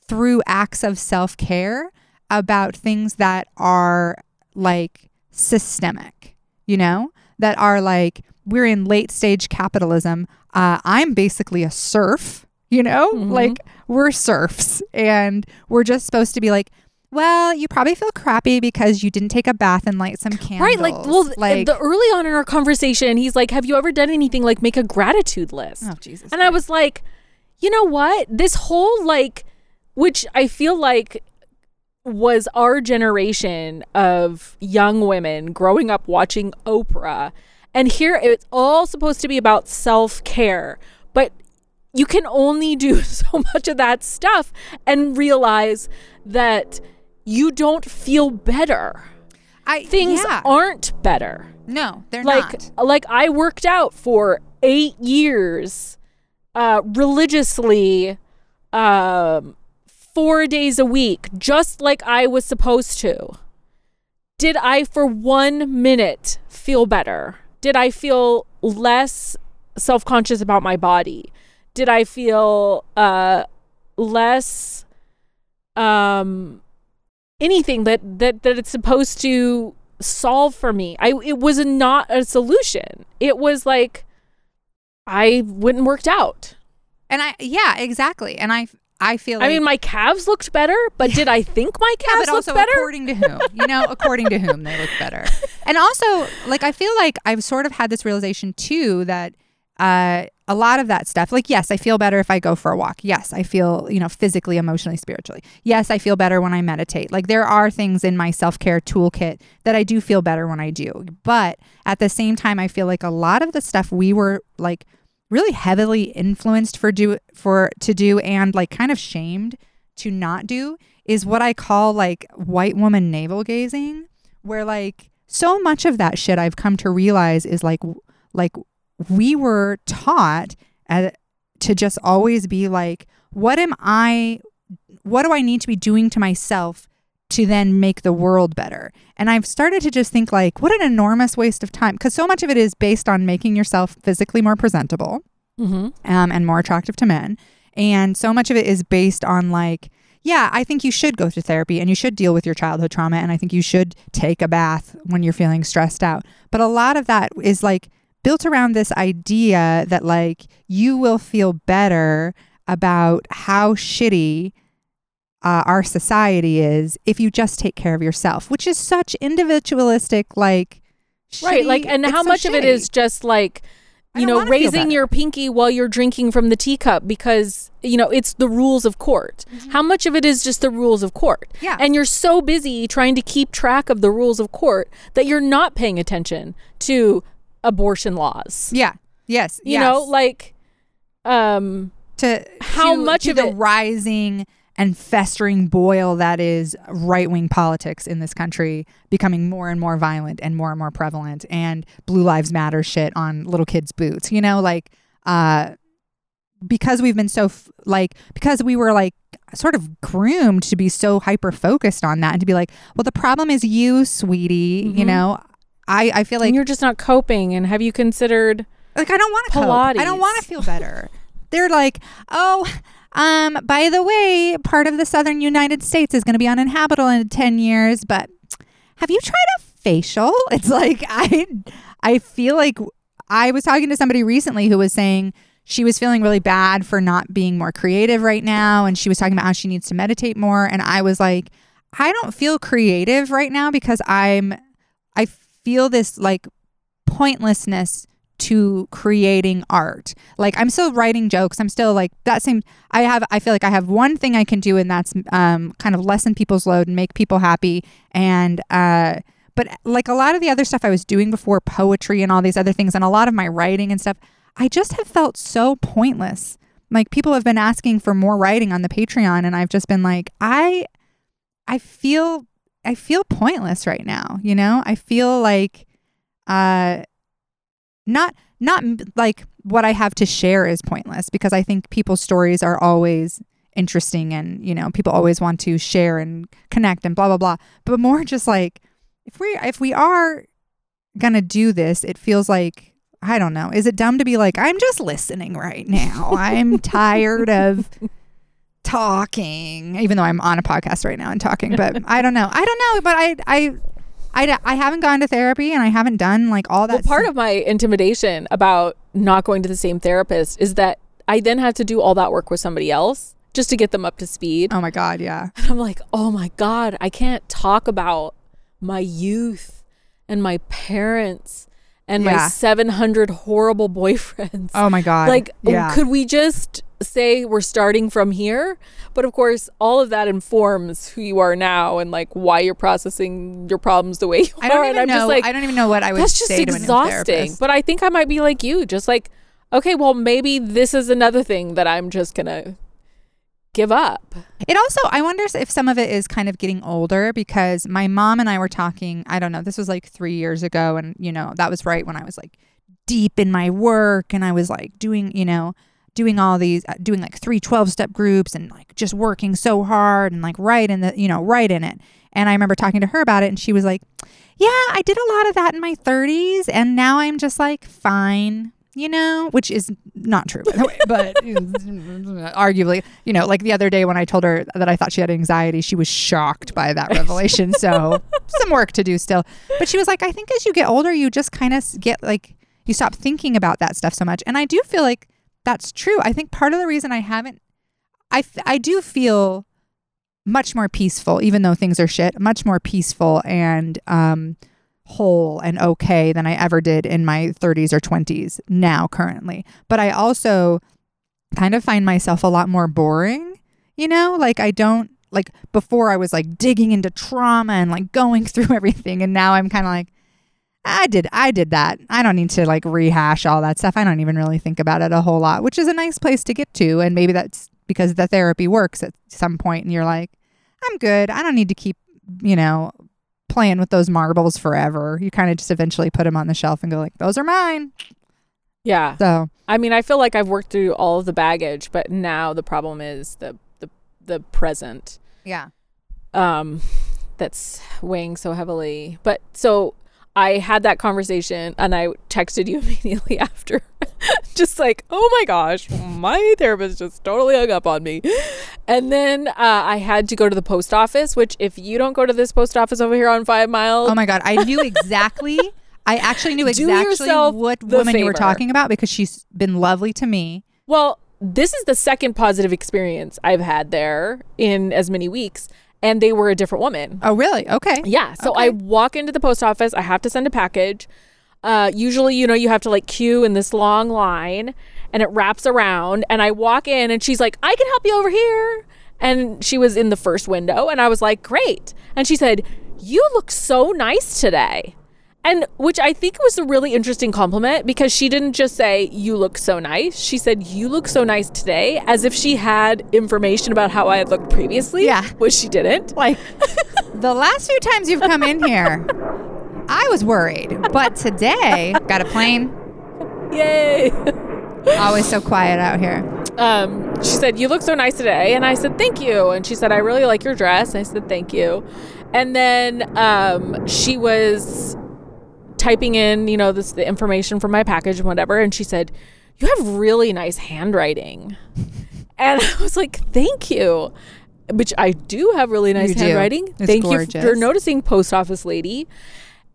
S2: through acts of self-care about things that are like systemic you know? That are like we're in late stage capitalism. Uh, i'm basically a serf you know?
S1: Mhm.
S2: like we're serfs and we're just supposed to be like well you probably feel crappy because you didn't take a bath and light some candles
S1: Right, like well,
S2: like
S1: the early on in our conversation, he's like, "Have you ever done anything like make a gratitude list?"
S2: oh jesus
S1: And I was like, you know what? This whole like, which I feel like was our generation of young women growing up watching Oprah. And here it's all supposed to be about self care. But you can only do so much of that stuff and realize that you don't feel better.
S2: I,
S1: Things
S2: yeah.
S1: aren't better
S2: no they're
S1: like
S2: not
S1: like I worked out for eight years, uh, religiously, um, four days a week, just like I was supposed to. did I for one minute feel better? Did I feel less self conscious about my body? Did I feel uh, less um, anything that, that that it's supposed to solve for me? I it was not a solution. It was like I went and worked out.
S2: And I yeah, exactly. And I I feel like
S1: I mean, my calves looked better, but did I think my
S2: yeah,
S1: calves
S2: but
S1: looked
S2: also
S1: better?
S2: according to whom? You know, according to whom they look better. And also, like I feel like I've sort of had this realization too that uh, a lot of that stuff, like yes, I feel better if I go for a walk. Yes, I feel you know physically, emotionally, spiritually. Yes, I feel better when I meditate. Like there are things in my self care toolkit that I do feel better when I do. But at the same time, I feel like a lot of the stuff we were like really heavily influenced for do for to do and like kind of shamed to not do is what I call like white woman navel gazing where like so much of that shit I've come to realize is like like we were taught uh, to just always be like what am I what do I need to be doing to myself to then make the world better. And I've started to just think like what an enormous waste of time because so much of it is based on making yourself physically more presentable
S1: mm-hmm.
S2: um, and more attractive to men. And so much of it is based on like, yeah, I think you should go to therapy and you should deal with your childhood trauma. And I think you should take a bath when you're feeling stressed out. But a lot of that is like built around this idea that like you will feel better about how shitty uh, our society is if you just take care of yourself, which is such individualistic, like,
S1: right.
S2: shitty-
S1: Like, and how
S2: so
S1: much of it is just like, you know, raising your pinky while you're drinking from the teacup because, you know, it's the rules of court. How much of it is just the rules of court?
S2: Mm-hmm. Yeah.
S1: And you're so busy trying to keep track of the rules of court that you're not paying attention to abortion laws.
S2: Yeah. Yes.
S1: You
S2: yes.
S1: know, like, um,
S2: to
S1: How
S2: to-
S1: much
S2: to
S1: of
S2: the
S1: it-
S2: rising and festering boil that is right wing politics in this country becoming more and more violent and more and more prevalent and blue lives matter shit on little kids boots you know like uh because we've been so f- like because we were like sort of groomed to be so hyper focused on that and to be like well the problem is you sweetie you
S1: Mhm.
S2: know i i feel like
S1: and you're just not coping. And have you considered?
S2: like I don't want to cope. I don't want to feel better. They're like, oh, um, by the way, part of the southern United States is going to be uninhabitable in ten years. But have you tried a facial? It's like I, I feel like I was talking to somebody recently who was saying she was feeling really bad for not being more creative right now, and she was talking about how she needs to meditate more. And I was like, I don't feel creative right now because I'm, feel this like pointlessness to creating art. Like I'm still writing jokes. I'm still like that same I have I feel like I have one thing I can do and that's um kind of lessen people's load and make people happy and uh but like a lot of the other stuff I was doing before poetry and all these other things and a lot of my writing and stuff I just have felt so pointless. Like people have been asking for more writing on the Patreon and I've just been like I I feel I feel pointless right now, you know? I feel like uh not not like what I have to share is pointless because I think people's stories are always interesting and you know people always want to share and connect and blah blah blah. But more just like if we if we are gonna do this it feels like I don't know. Is it dumb to be like I'm just listening right now. I'm tired of talking even though I'm on a podcast right now and talking but I don't know I don't know but I I I, I haven't gone to therapy and I haven't done like all that
S1: Well, part of my intimidation about not going to the same therapist is that I then have to do all that work with somebody else just to get them up to speed.
S2: Oh my god, yeah.
S1: And I'm like, oh my God, I can't talk about my youth and my parents and my 700 horrible boyfriends.
S2: Oh my god.
S1: like, oh,
S2: yeah.
S1: could we just say we're starting from here? But of course, all of that informs who you are now and like why you're processing your problems the way you
S2: I don't
S1: are.
S2: even
S1: and I'm
S2: know.
S1: just like,
S2: I don't even know what I would
S1: that's just
S2: say to a new
S1: exhausting. But I think I might be like you, just like, okay, well, maybe this is another thing that I'm just gonna give up.
S2: It also, I wonder if some of it is kind of getting older because my mom and I were talking. I don't know. This was like three years ago, and you know that was right when I was like deep in my work, and I was like doing, you know, doing all these uh, doing like three 12 step groups and like just working so hard and like right in the you know right in it and i remember talking to her about it and she was like yeah i did a lot of that in my 30s and now i'm just like fine you know which is not true by the way but arguably you know like the other day when i told her that i thought she had anxiety she was shocked by that revelation. So some work to do still. But she was like i think as you get older you just kind of get like you stop thinking about that stuff so much. And i do feel like that's true. I think part of the reason i haven't I, I do feel much more peaceful even though things are shit much more peaceful and um whole and okay than i ever did in my 30s or 20s now currently but i also kind of find myself a lot more boring you know like i don't like before i was like digging into trauma and like going through everything and now i'm kind of like I did I did that. I don't need to like rehash all that stuff. I don't even really think about it a whole lot, which is a nice place to get to and maybe that's because the therapy works at some point and you're like, I'm good. I don't need to keep, you know, playing with those marbles forever. You kind of just eventually put them on the shelf and go like, those are mine.
S1: Yeah.
S2: So,
S1: I mean, I feel like I've worked through all of the baggage, but now the problem is the the the present
S2: yeah.
S1: um that's weighing so heavily. But so I had that conversation and I texted you immediately after. just like, oh my gosh, my therapist just totally hung up on me. And then uh, I had to go to the post office, which, if you don't go to this post office over here on Five Mile,
S2: Oh my god, I knew exactly. I actually knew exactly what woman you were talking about because she's been lovely to me.
S1: Well, this is the second positive experience I've had there in as many weeks, and they were a different woman.
S2: Oh, really? Okay.
S1: Yeah. So I walk into the post office. I have to send a package. Uh, usually, you know, you have to like queue in this long line and it wraps around. And I walk in and she's like, I can help you over here. And she was in the first window. And I was like, great. And she said, You look so nice today. And which I think was a really interesting compliment because she didn't just say, You look so nice. She said, You look so nice today, as if she had information about how I had looked previously.
S2: Yeah.
S1: Which she didn't.
S2: Like the last few times you've come in here, I was worried, but today got a plane.
S1: Yay.
S2: Always so quiet out here.
S1: um, she said, You look so nice today. And I said, Thank you. And she said, I really like your dress. And I said, Thank you. And then um, she was typing in, you know, this the information from my package and whatever. And she said, You have really nice handwriting. And I was like, Thank you. Which I do have really nice
S2: You
S1: handwriting. Thank you for noticing, post office lady.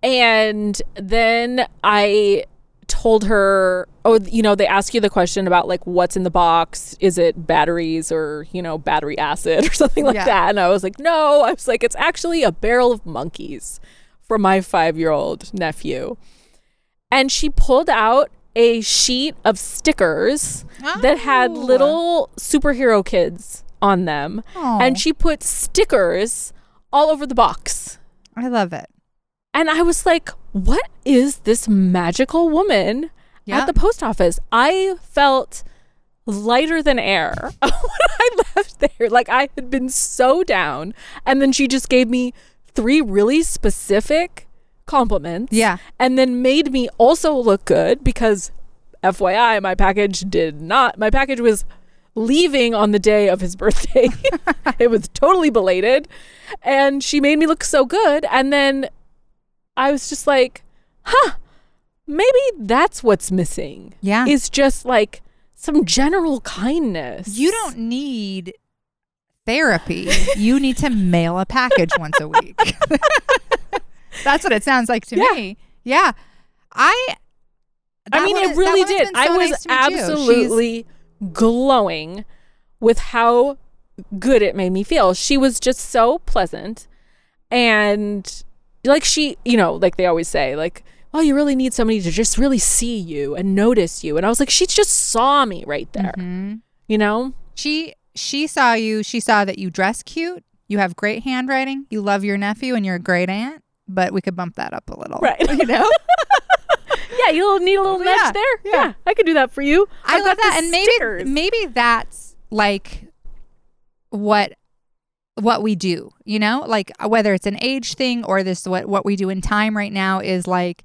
S1: And then I told her, oh, you know, they ask you the question about like what's in the box. Is it batteries or, you know, battery acid or something like
S2: Yeah.
S1: that? And I was like, no. I was like, it's actually a barrel of monkeys from my five year old nephew. And she pulled out a sheet of stickers that had
S2: Oh.
S1: little superhero kids on them.
S2: Oh,
S1: And she put stickers all over the box.
S2: I love it.
S1: And I was like, what is this magical woman
S2: Yeah.
S1: at the post office? I felt lighter than air when I left there. Like I had been so down. And then she just gave me three really specific compliments.
S2: Yeah.
S1: And then made me also look good because FYI, my package did not, my package was leaving on the day of his birthday. it was totally belated. And she made me look so good. And then I was just like, huh, maybe that's what's missing.
S2: Yeah.
S1: Is just like some general kindness.
S2: You don't need therapy. you need to mail a package once a week. That's what it sounds like to
S1: Yeah.
S2: me. Yeah. I
S1: I mean, it really did.
S2: been
S1: I was
S2: nice to me, too. She's-
S1: absolutely glowing with how good it made me feel. She was just so pleasant. And like she, you know, like they always say, like, oh, you really need somebody to just really see you and notice you. And I was like, she just saw me right there,
S2: Mhm.
S1: you know?
S2: She she saw you. She saw that you dress cute. You have great handwriting. You love your nephew, and you're a great aunt. But we could bump that up a little,
S1: Right.
S2: You know,
S1: Yeah, you'll need a little nudge
S2: Yeah,
S1: there.
S2: yeah.
S1: Yeah. I could do that for you.
S2: I
S1: I've
S2: love
S1: got
S2: that, and maybe
S1: stickers.
S2: maybe that's like what what we do. You know, like uh, whether it's an age thing or this what what we do in time right now is like,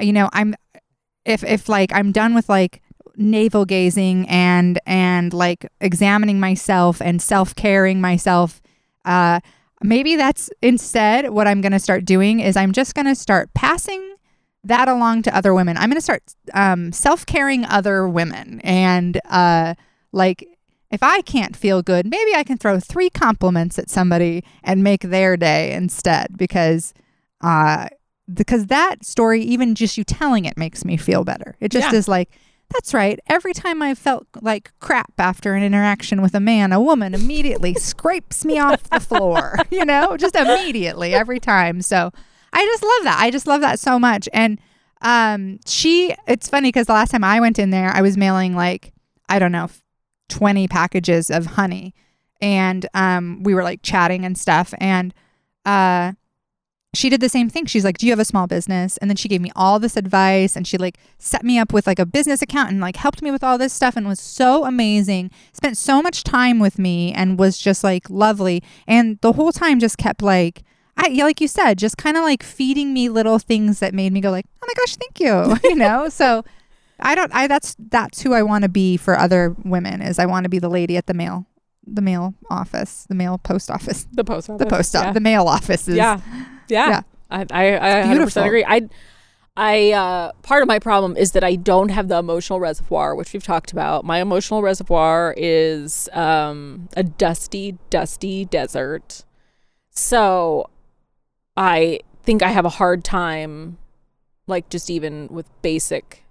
S2: you know, I'm if if like I'm done with like navel gazing and and like examining myself and self-caring myself uh maybe that's instead what i'm going to start doing is i'm just going to start passing that along to other women i'm going to start um self-caring other women and uh like if i can't feel good maybe i can throw three compliments at somebody and make their day instead because uh because that story even just you telling it makes me feel better it just
S1: Yeah.
S2: is like that's right. Every time I felt like crap after an interaction with a man, a woman immediately scrapes me off the floor, you know, just immediately every time. So I just love that. I just love that so much. And um, she, it's funny because the last time I went in there, I was mailing like, I don't know, 20 packages of honey. And um, we were like chatting and stuff. And uh, she did the same thing. She's like, "Do you have a small business?" And then she gave me all this advice and she like set me up with like a business account and like helped me with all this stuff and was so amazing. Spent so much time with me and was just like lovely. And the whole time just kept like I like you said, just kind of like feeding me little things that made me go like, "Oh my gosh, thank you." you know? So I don't I that's that's who I want to be for other women is I want to be the lady at the mail the mail office, the mail post office,
S1: The post office.
S2: the post
S1: yeah.
S2: office, the mail office is
S1: yeah. Yeah.
S2: Yeah.
S1: I I, I 100%
S2: beautiful.
S1: agree. I I uh part of my problem is that I don't have the emotional reservoir, which we've talked about. My emotional reservoir is um a dusty, dusty desert. So I think I have a hard time like just even with basic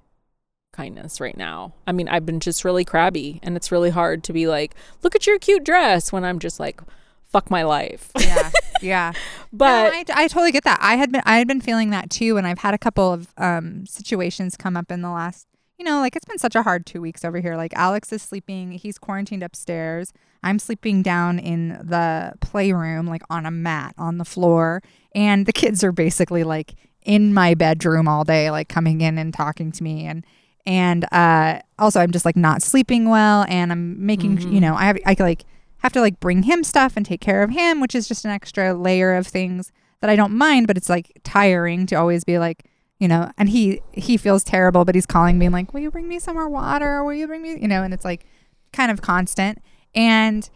S1: kindness right now. I mean, I've been just really crabby and it's really hard to be like, look at your cute dress when I'm just like fuck my life.
S2: yeah, yeah.
S1: But
S2: no, I, I totally get that. I had been I had been feeling that too, and I've had a couple of um, situations come up in the last. You know, like it's been such a hard two weeks over here. Like Alex is sleeping; he's quarantined upstairs. I'm sleeping down in the playroom, like on a mat on the floor, and the kids are basically like in my bedroom all day, like coming in and talking to me, and and uh, also I'm just like not sleeping well, and I'm making you know I have I like have to like bring him stuff and take care of him, which is just an extra layer of things that I don't mind, but it's like tiring to always be like, you know, and he he feels terrible, but he's calling me and like, will you bring me some more water? Will you bring me, you know, and it's like kind of constant. And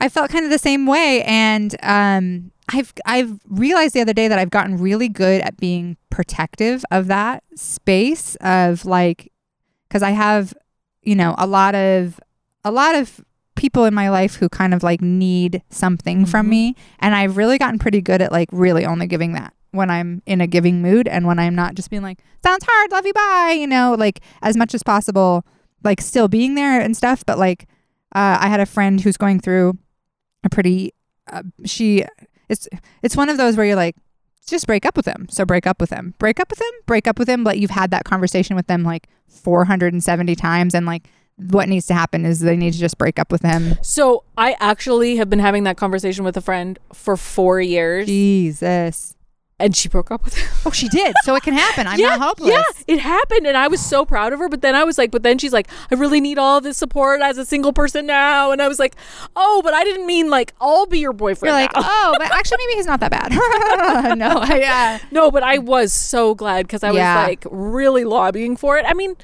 S2: I felt kind of the same way, and um, I've I've realized the other day that I've gotten really good at being protective of that space of like, because I have, you know, a lot of a lot of people in my life who kind of like need something from
S1: Mhm.
S2: me and I've really gotten pretty good at like really only giving that when I'm in a giving mood and when I'm not just being like sounds hard love you bye you know like as much as possible like still being there and stuff but like uh, I had a friend who's going through a pretty uh, she it's it's one of those where you're like just break up with them. so break up with them. break up with them. break up with him but you've had that conversation with them like 470 times and like what needs to happen is they need to just break up with him
S1: So I actually have been having that conversation with a friend for four years,
S2: Jesus.
S1: and she broke up with him.
S2: Oh, she did. So it can happen. I'm
S1: yeah,
S2: not hopeless.
S1: Yeah, it happened, and I was so proud of her. But then I was like, but then she's like, I really need all this support as a single person now, and I was like, oh, but I didn't mean like I'll be your boyfriend.
S2: You're like, oh, but actually, maybe he's not that bad. no, I, uh,
S1: no, but I was so glad because I
S2: Yeah.
S1: was like really lobbying for it. I mean.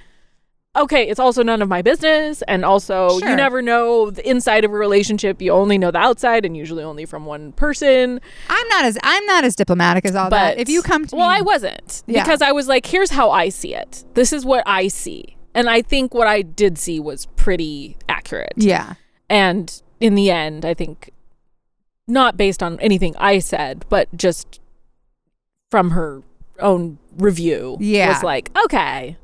S1: Okay, it's also none of my business, and also
S2: Sure.
S1: you never know the inside of a relationship. You only know the outside, and usually only from one person.
S2: I'm not as I'm not as diplomatic as all
S1: But
S2: that. If you come to
S1: well,
S2: me,
S1: I wasn't
S2: Yeah.
S1: because I was like, here's how I see it. This is what I see, and I think what I did see was pretty accurate.
S2: yeah,
S1: And in the end, I think not based on anything I said, but just from her own review,
S2: Yeah.
S1: was like, okay,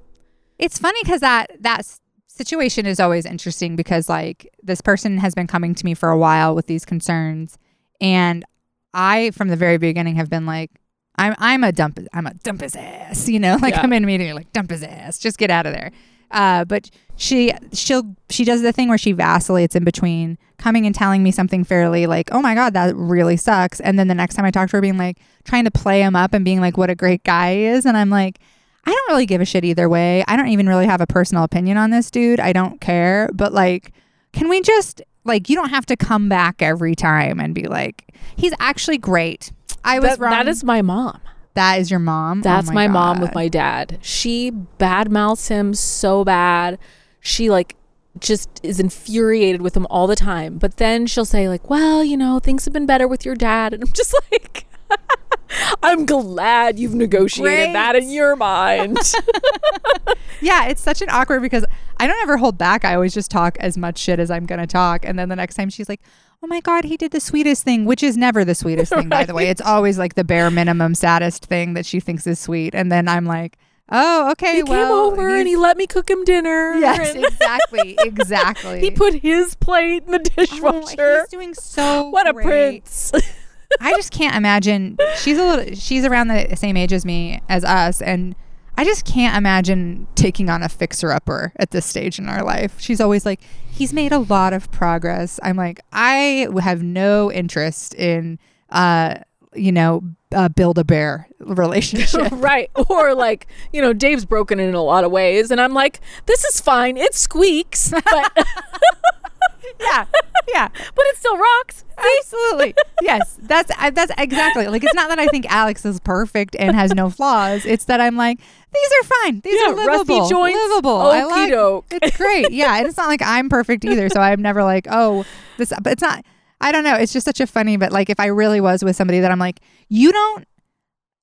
S2: it's funny because that that situation is always interesting because like this person has been coming to me for a while with these concerns, and I from the very beginning have been like. I'm I'm a dump I'm a dump his ass, you know, like
S1: Yeah.
S2: I'm in a meeting like dump his ass, just get out of there. Uh, but she she'll she does the thing where she vacillates in between coming and telling me something fairly like oh my god that really sucks and then the next time I talk to her being like trying to play him up and being like what a great guy he is and I'm like I don't really give a shit either way I don't even really have a personal opinion on this dude I don't care but like can we just like you don't have to come back every time and be like he's actually great I was
S1: that,
S2: wrong
S1: that is my mom.
S2: that is your mom Oh
S1: That's my, mom with my dad. She badmouths him so bad. she like just is infuriated with him all the time. But then she'll say like, "Well, you know, things have been better with your dad." And I'm just like I'm glad you've negotiated
S2: Great.
S1: that in your mind.
S2: Yeah, it's such an awkward because I don't ever hold back. I always just talk as much shit as I'm gonna talk, and then the next time she's like, "Oh my god, he did the sweetest thing," which is never the sweetest thing, by the way. It's always like the bare minimum, saddest thing that she thinks is sweet, and then I'm like, "Oh, okay,
S1: he
S2: well,
S1: came over and he let me cook him dinner.
S2: yes, exactly, exactly."
S1: he put his plate in the
S2: Oh,
S1: dishwasher.
S2: he's doing so
S1: what a prince.
S2: I just can't imagine. She's a little. She's around the same age as me, as us, and I just can't imagine taking on a fixer upper at this stage in our life. She's always like, "He's made a lot of progress." I'm like, I have no interest in, uh, you know, uh, build a bear relationship.
S1: right. Or like, you know, Dave's broken in a lot of ways. And I'm like, this is fine. It squeaks, but,
S2: yeah, yeah.
S1: but it still rocks.
S2: Absolutely. yes. That's that's exactly. Like it's not that I think Alex is perfect and has no flaws. It's that I'm like these are fine. These
S1: Yeah,
S2: are
S1: rusty
S2: livable.
S1: joints,
S2: Livable. I like
S1: okey-doke.
S2: It's great. Yeah, and it's not like I'm perfect either, so I'm never like, "Oh, this but it's not I don't know. It's just such a funny but like if I really was with somebody that I'm like, "You don't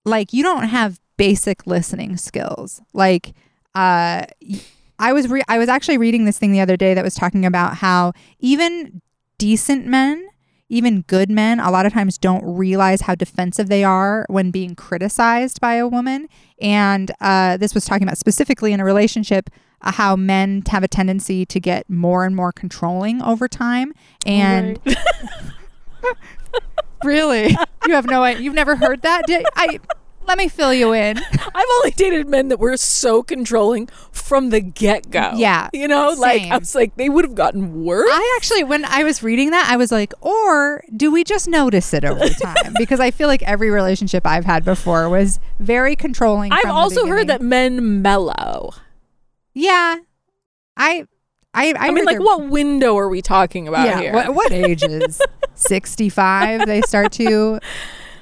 S2: like you don't have basic listening skills." Like uh I was re- I was actually reading this thing the other day that was talking about how even decent men, even good men, a lot of times don't realize how defensive they are when being criticized by a woman. And uh, this was talking about specifically in a relationship uh, how men have a tendency to get more and more controlling over time. And really, you have no idea. You've never heard that? Did, I let me fill you in.
S1: I've only dated men that were so controlling from the get go.
S2: Yeah,
S1: You know, like. I was like, they would have gotten worse.
S2: I actually, when I was reading that, I was like, or do we just notice it over time? because I feel like every relationship I've had before was very controlling.
S1: I've
S2: from the
S1: also heard that men mellow.
S2: Yeah, I, I, I,
S1: I, mean, like, what window are we talking about
S2: yeah,
S1: here?
S2: What, what ages? Sixty-five. They start to,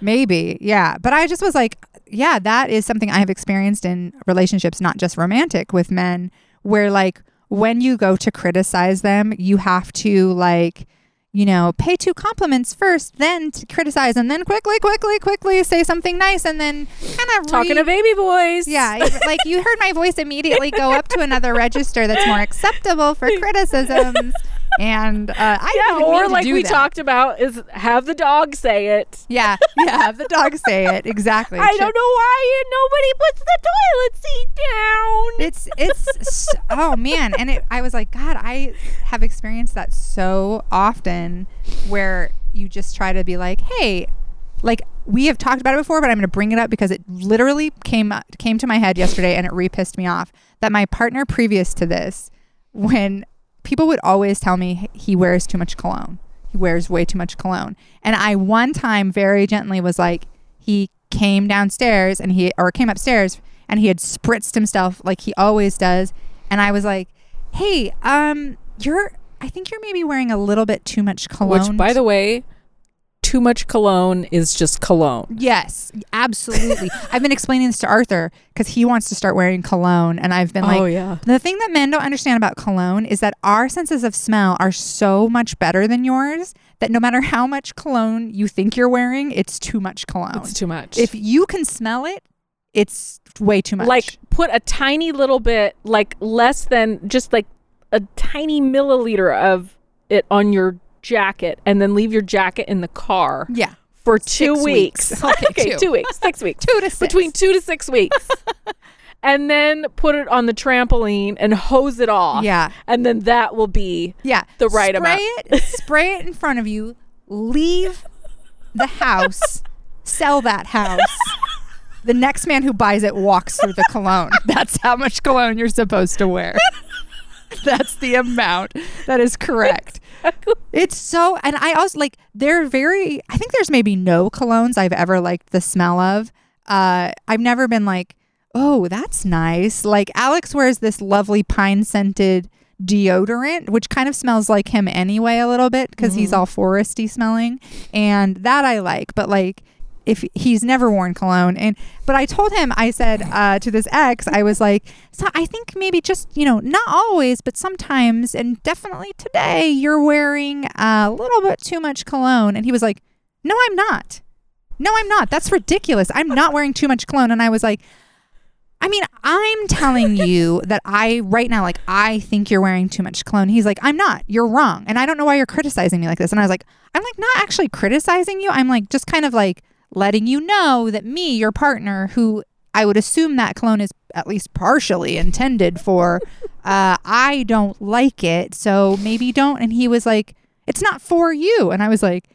S2: maybe. Yeah, but I just was like, yeah, that is something I have experienced in relationships, not just romantic, with men, where like when you go to criticize them, you have to like. You know, pay two compliments first, then to criticize, and then quickly, quickly, quickly say something nice, and then kind of
S1: Talking to baby boys.
S2: yeah, like you heard my voice immediately go up to another register that's more acceptable for criticisms, and uh, I
S1: Yeah, or like we
S2: that.
S1: talked about is have the dog say it.
S2: Yeah, yeah, have the dog say it exactly.
S1: I
S2: Chip-
S1: don't know why nobody puts the toilet seat down.
S2: It's it's oh man, and it, I was like, God, I have experienced that so often, where you just try to be like, hey, like we have talked about it before, but I'm going to bring it up because it literally came came to my head yesterday, and it re pissed me off that my partner previous to this, when people would always tell me he wears too much cologne, he wears way too much cologne, and I one time very gently was like, he came downstairs and he or came upstairs and he had spritzed himself like he always does. And i was like hey um you're i think you're maybe wearing a little bit too much cologne
S1: Which, by the way, too much cologne is just cologne.
S2: yes absolutely i've been explaining this to arthur because he wants to start wearing cologne and i've been oh, like
S1: oh yeah.
S2: the thing that men don't understand about cologne is that our senses of smell are so much better than yours that no matter how much cologne you think you're wearing it's too much cologne
S1: It's too much.
S2: if you can smell it it's way too much
S1: like put a tiny little bit, like less than just like a tiny milliliter of it on your jacket, and then leave your jacket in the car
S2: yeah
S1: for two
S2: Six
S1: weeks.
S2: weeks. Okay, two.
S1: two weeks, six weeks,
S2: two to six.
S1: between two to six weeks. And then put it on the trampoline and hose it off.
S2: Yeah.
S1: And then that will be
S2: Yeah.
S1: the right
S2: spray
S1: amount.
S2: it, spray it in front of you, leave the house, sell that house. The next man who buys it walks through the cologne. That's how much cologne you're supposed to wear. That's the amount. That is correct. It's so, and I also like, they're very, I think there's maybe no colognes I've ever liked the smell of. Uh, I've never been like, oh, that's nice. Like, Alex wears this lovely pine scented deodorant, which kind of smells like him anyway, a little bit, because he's all foresty smelling. And that I like. But like, if he's never worn cologne and but I told him I said uh, to this ex I was like so I think maybe just you know not always but sometimes and definitely today you're wearing a little bit too much cologne and he was like no I'm not no I'm not that's ridiculous I'm not wearing too much cologne and I was like I mean, I'm telling you that I right now, like, I think you're wearing too much cologne. He's like, I'm not. You're wrong, and I don't know why you're criticizing me like this. And I was like, I'm like not actually criticizing you. I'm like just kind of like letting you know that me, your partner, who I would assume that cologne is at least partially intended for, uh, I don't like it. So maybe don't. And he was like, it's not for you. And I was like,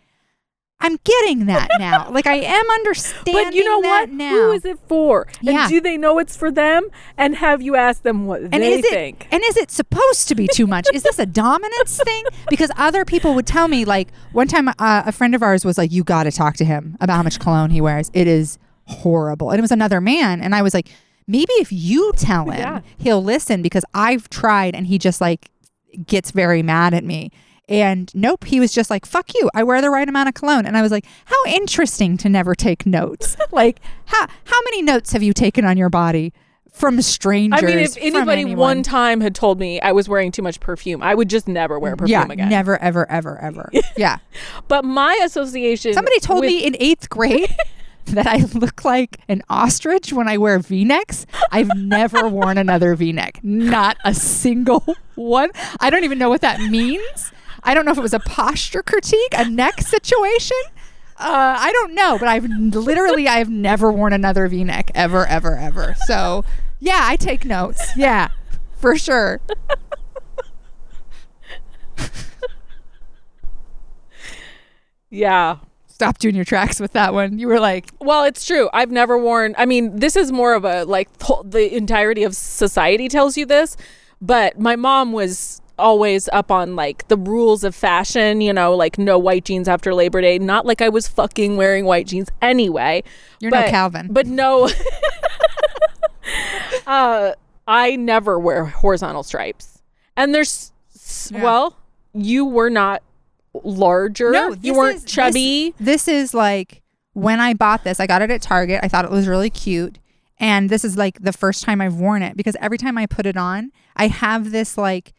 S2: I'm getting that now. like I am understanding.
S1: But you know what?
S2: Now.
S1: Who is it for?
S2: Yeah.
S1: And do they know it's for them? And have you asked them what
S2: and
S1: they
S2: is it
S1: think?
S2: and is it supposed to be too much? is this a dominance thing? Because other people would tell me like one time uh, a friend of ours was like, "You got to talk to him about how much cologne he wears. It is horrible." And it was another man, and I was like, "Maybe if you tell him,
S1: Yeah.
S2: he'll listen." Because I've tried, and he just like gets very mad at me. And nope, he was just like, fuck you. I wear the right amount of cologne. And I was like, how interesting to never take notes. like, how, how many notes have you taken on your body from strangers?
S1: I mean, if anybody one time had told me I was wearing too much perfume, I would just never wear perfume
S2: yeah,
S1: again.
S2: never, ever, ever, ever. yeah.
S1: But my association.
S2: Somebody told
S1: with-
S2: me in eighth grade that I look like an ostrich when I wear V-necks. I've never worn another V-neck. Not a single one. I don't even know what that means. I don't know if it was a posture critique, a neck situation. Uh, I don't know, but I've literally I've never worn another V-neck ever, ever, ever. So yeah, I take notes. Yeah, for sure.
S1: Yeah.
S2: Stop doing your tracks with that one. You were like,
S1: Well, it's true. I've never worn. I mean, this is more of a like th- the entirety of society tells you this, but my mom was always up on like the rules of fashion, you know, like no white jeans after Labor Day. Not like I was fucking wearing white jeans anyway.
S2: "You're no
S1: but-
S2: Calvin."
S1: But no. uh I never wear horizontal stripes. And there's s
S2: Yeah.
S1: well, you were not larger.
S2: No,
S1: you weren't
S2: is- this-
S1: chubby.
S2: This is like when I bought this, I got it at Target. I thought it was really cute. And this is like the first time I've worn it because every time I put it on, I have this like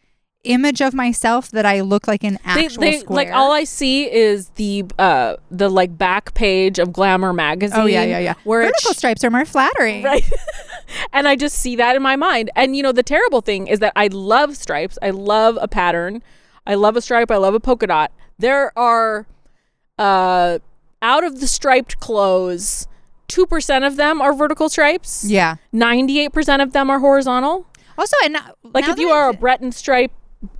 S2: image of myself that I look like an actual
S1: they
S2: square.
S1: like all I see is the uh the like back page of Glamour magazine.
S2: oh yeah, yeah, yeah.
S1: Where
S2: Vertical
S1: it's
S2: stripes are more flattering.
S1: right, and I just see that in my mind. And you know the terrible thing is that I love stripes. I love a pattern. I love a stripe. I love a polka dot. There are uh out of the striped clothes, two percent of them are vertical stripes.
S2: Yeah.
S1: Ninety-eight percent of them are horizontal.
S2: Also, and now-
S1: Like
S2: now
S1: if you are a Breton stripe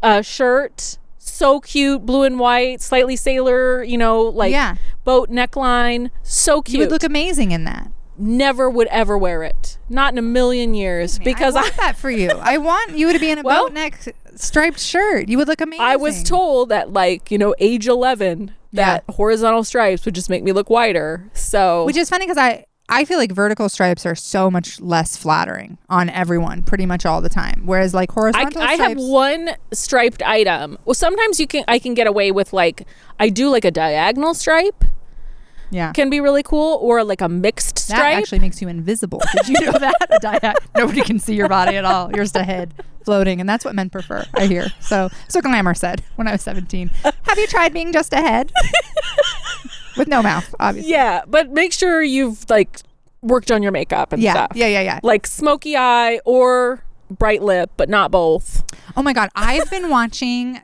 S1: uh, shirt, so cute, blue and white, slightly sailor, you know, like
S2: Yeah.
S1: boat neckline, so cute.
S2: You would look amazing in that.
S1: Never would ever wear it, not in a million years, because
S2: I
S1: I,
S2: want that for you. I want you to be in a
S1: Well-
S2: boat neck striped shirt. You would look amazing.
S1: I was told that like you know age eleven that horizontal stripes would just make me look whiter. So
S2: Which is funny because I I feel like vertical stripes are so much less flattering on everyone pretty much all the time. Whereas like
S1: I,
S2: horizontal
S1: I have
S2: stripes,
S1: one striped item. Well, sometimes you can I can get away with like I do like a diagonal stripe
S2: yeah.
S1: can be really cool or like a mixed stripe.
S2: that actually makes you invisible. Did you know that? A dia- Nobody can see your body at all. You're just a head floating, and that's what men prefer. I hear. So, so Glamour said when I was 17. Have you tried being just a head with no mouth? Obviously.
S1: Yeah, but make sure you've like worked on your makeup and
S2: Yeah.
S1: stuff.
S2: Yeah. Yeah. Yeah.
S1: Like smoky eye or bright lip, but not both.
S2: Oh my god, I've been watching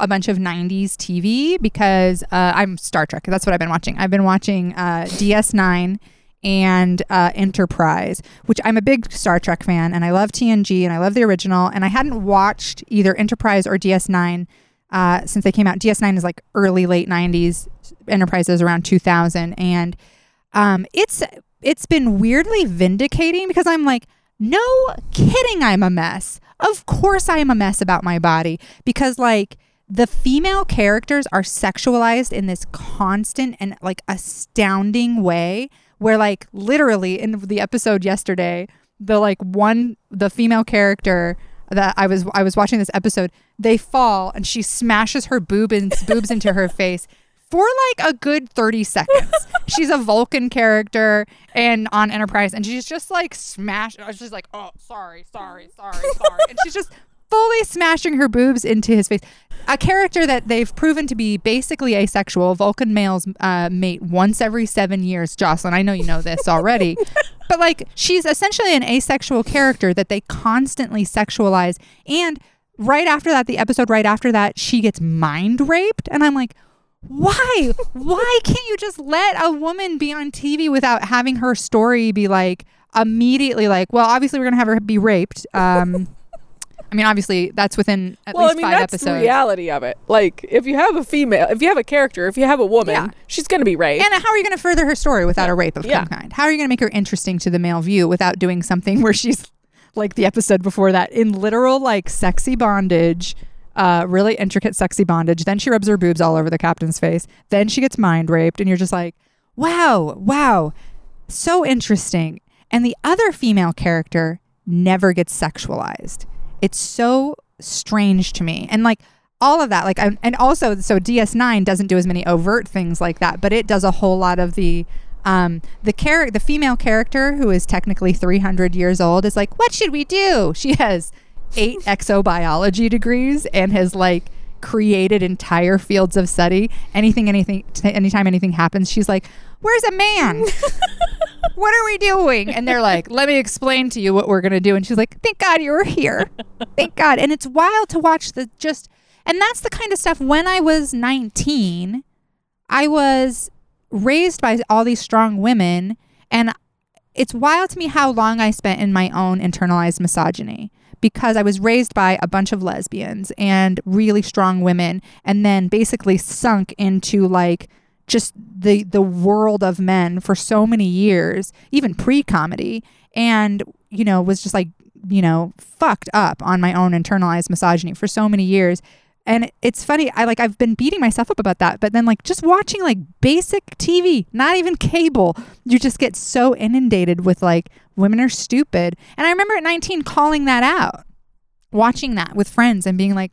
S2: a bunch of 90s TV because uh, I'm Star Trek. That's what I've been watching. I've been watching uh, DS9 and uh, Enterprise, which I'm a big Star Trek fan and I love TNG and I love the original. And I hadn't watched either Enterprise or DS9 uh, since they came out. DS9 is like early, late 90s. Enterprise is around 2000. And um, it's it's been weirdly vindicating because I'm like, no kidding, I'm a mess. Of course, I am a mess about my body because like the female characters are sexualized in this constant and like astounding way where like literally in the episode yesterday the like one the female character that I was I was watching this episode they fall and she smashes her boob and boobs into her face for like a good 30 seconds. she's a Vulcan character and on Enterprise, and she's just like smash. She's like, oh, sorry, sorry, sorry, sorry. and she's just fully smashing her boobs into his face. A character that they've proven to be basically asexual. Vulcan males uh, mate once every seven years. Jocelyn, I know you know this already. but like, she's essentially an asexual character that they constantly sexualize. And right after that, the episode right after that, she gets mind raped. And I'm like, why? Why can't you just let a woman be on TV without having her story be like immediately like, well, obviously we're gonna have her be raped. Um, I mean, obviously that's within at
S1: well,
S2: least
S1: I mean,
S2: five
S1: that's
S2: episodes.
S1: the reality of it. Like, if you have a female, if you have a character, if you have a woman,
S2: Yeah.
S1: she's going to be raped.
S2: And how are you going to further her story without a rape of
S1: Yeah.
S2: some kind? How are you going to make her interesting to the male view without doing something where she's like the episode before that in literal like sexy bondage, uh, really intricate sexy bondage. Then she rubs her boobs all over the captain's face. Then she gets mind raped, and you're just like, wow, wow, so interesting. And the other female character never gets sexualized. It's so strange to me. And like all of that, like, I'm- and also, so DS9 doesn't do as many overt things like that, but it does a whole lot of the, um, the character, the female character who is technically 300 years old is like, what should we do? She has eight exobiology degrees and has like created entire fields of study. Anything, anything, t- anytime anything happens, she's like, where's a man? what are we doing? And they're like, let me explain to you what we're going to do. And she's like, thank God you were here. Thank God. And it's wild to watch the just, and that's the kind of stuff when I was 19, I was raised by all these strong women. And it's wild to me how long I spent in my own internalized misogyny because I was raised by a bunch of lesbians and really strong women and then basically sunk into like just the the world of men for so many years, even pre-comedy and you know was just like, you know, fucked up on my own internalized misogyny for so many years. And it's funny, I like I've been beating myself up about that, but then like just watching like basic TV, not even cable, you just get so inundated with like women are stupid. And I remember at 19 calling that out, watching that with friends and being like,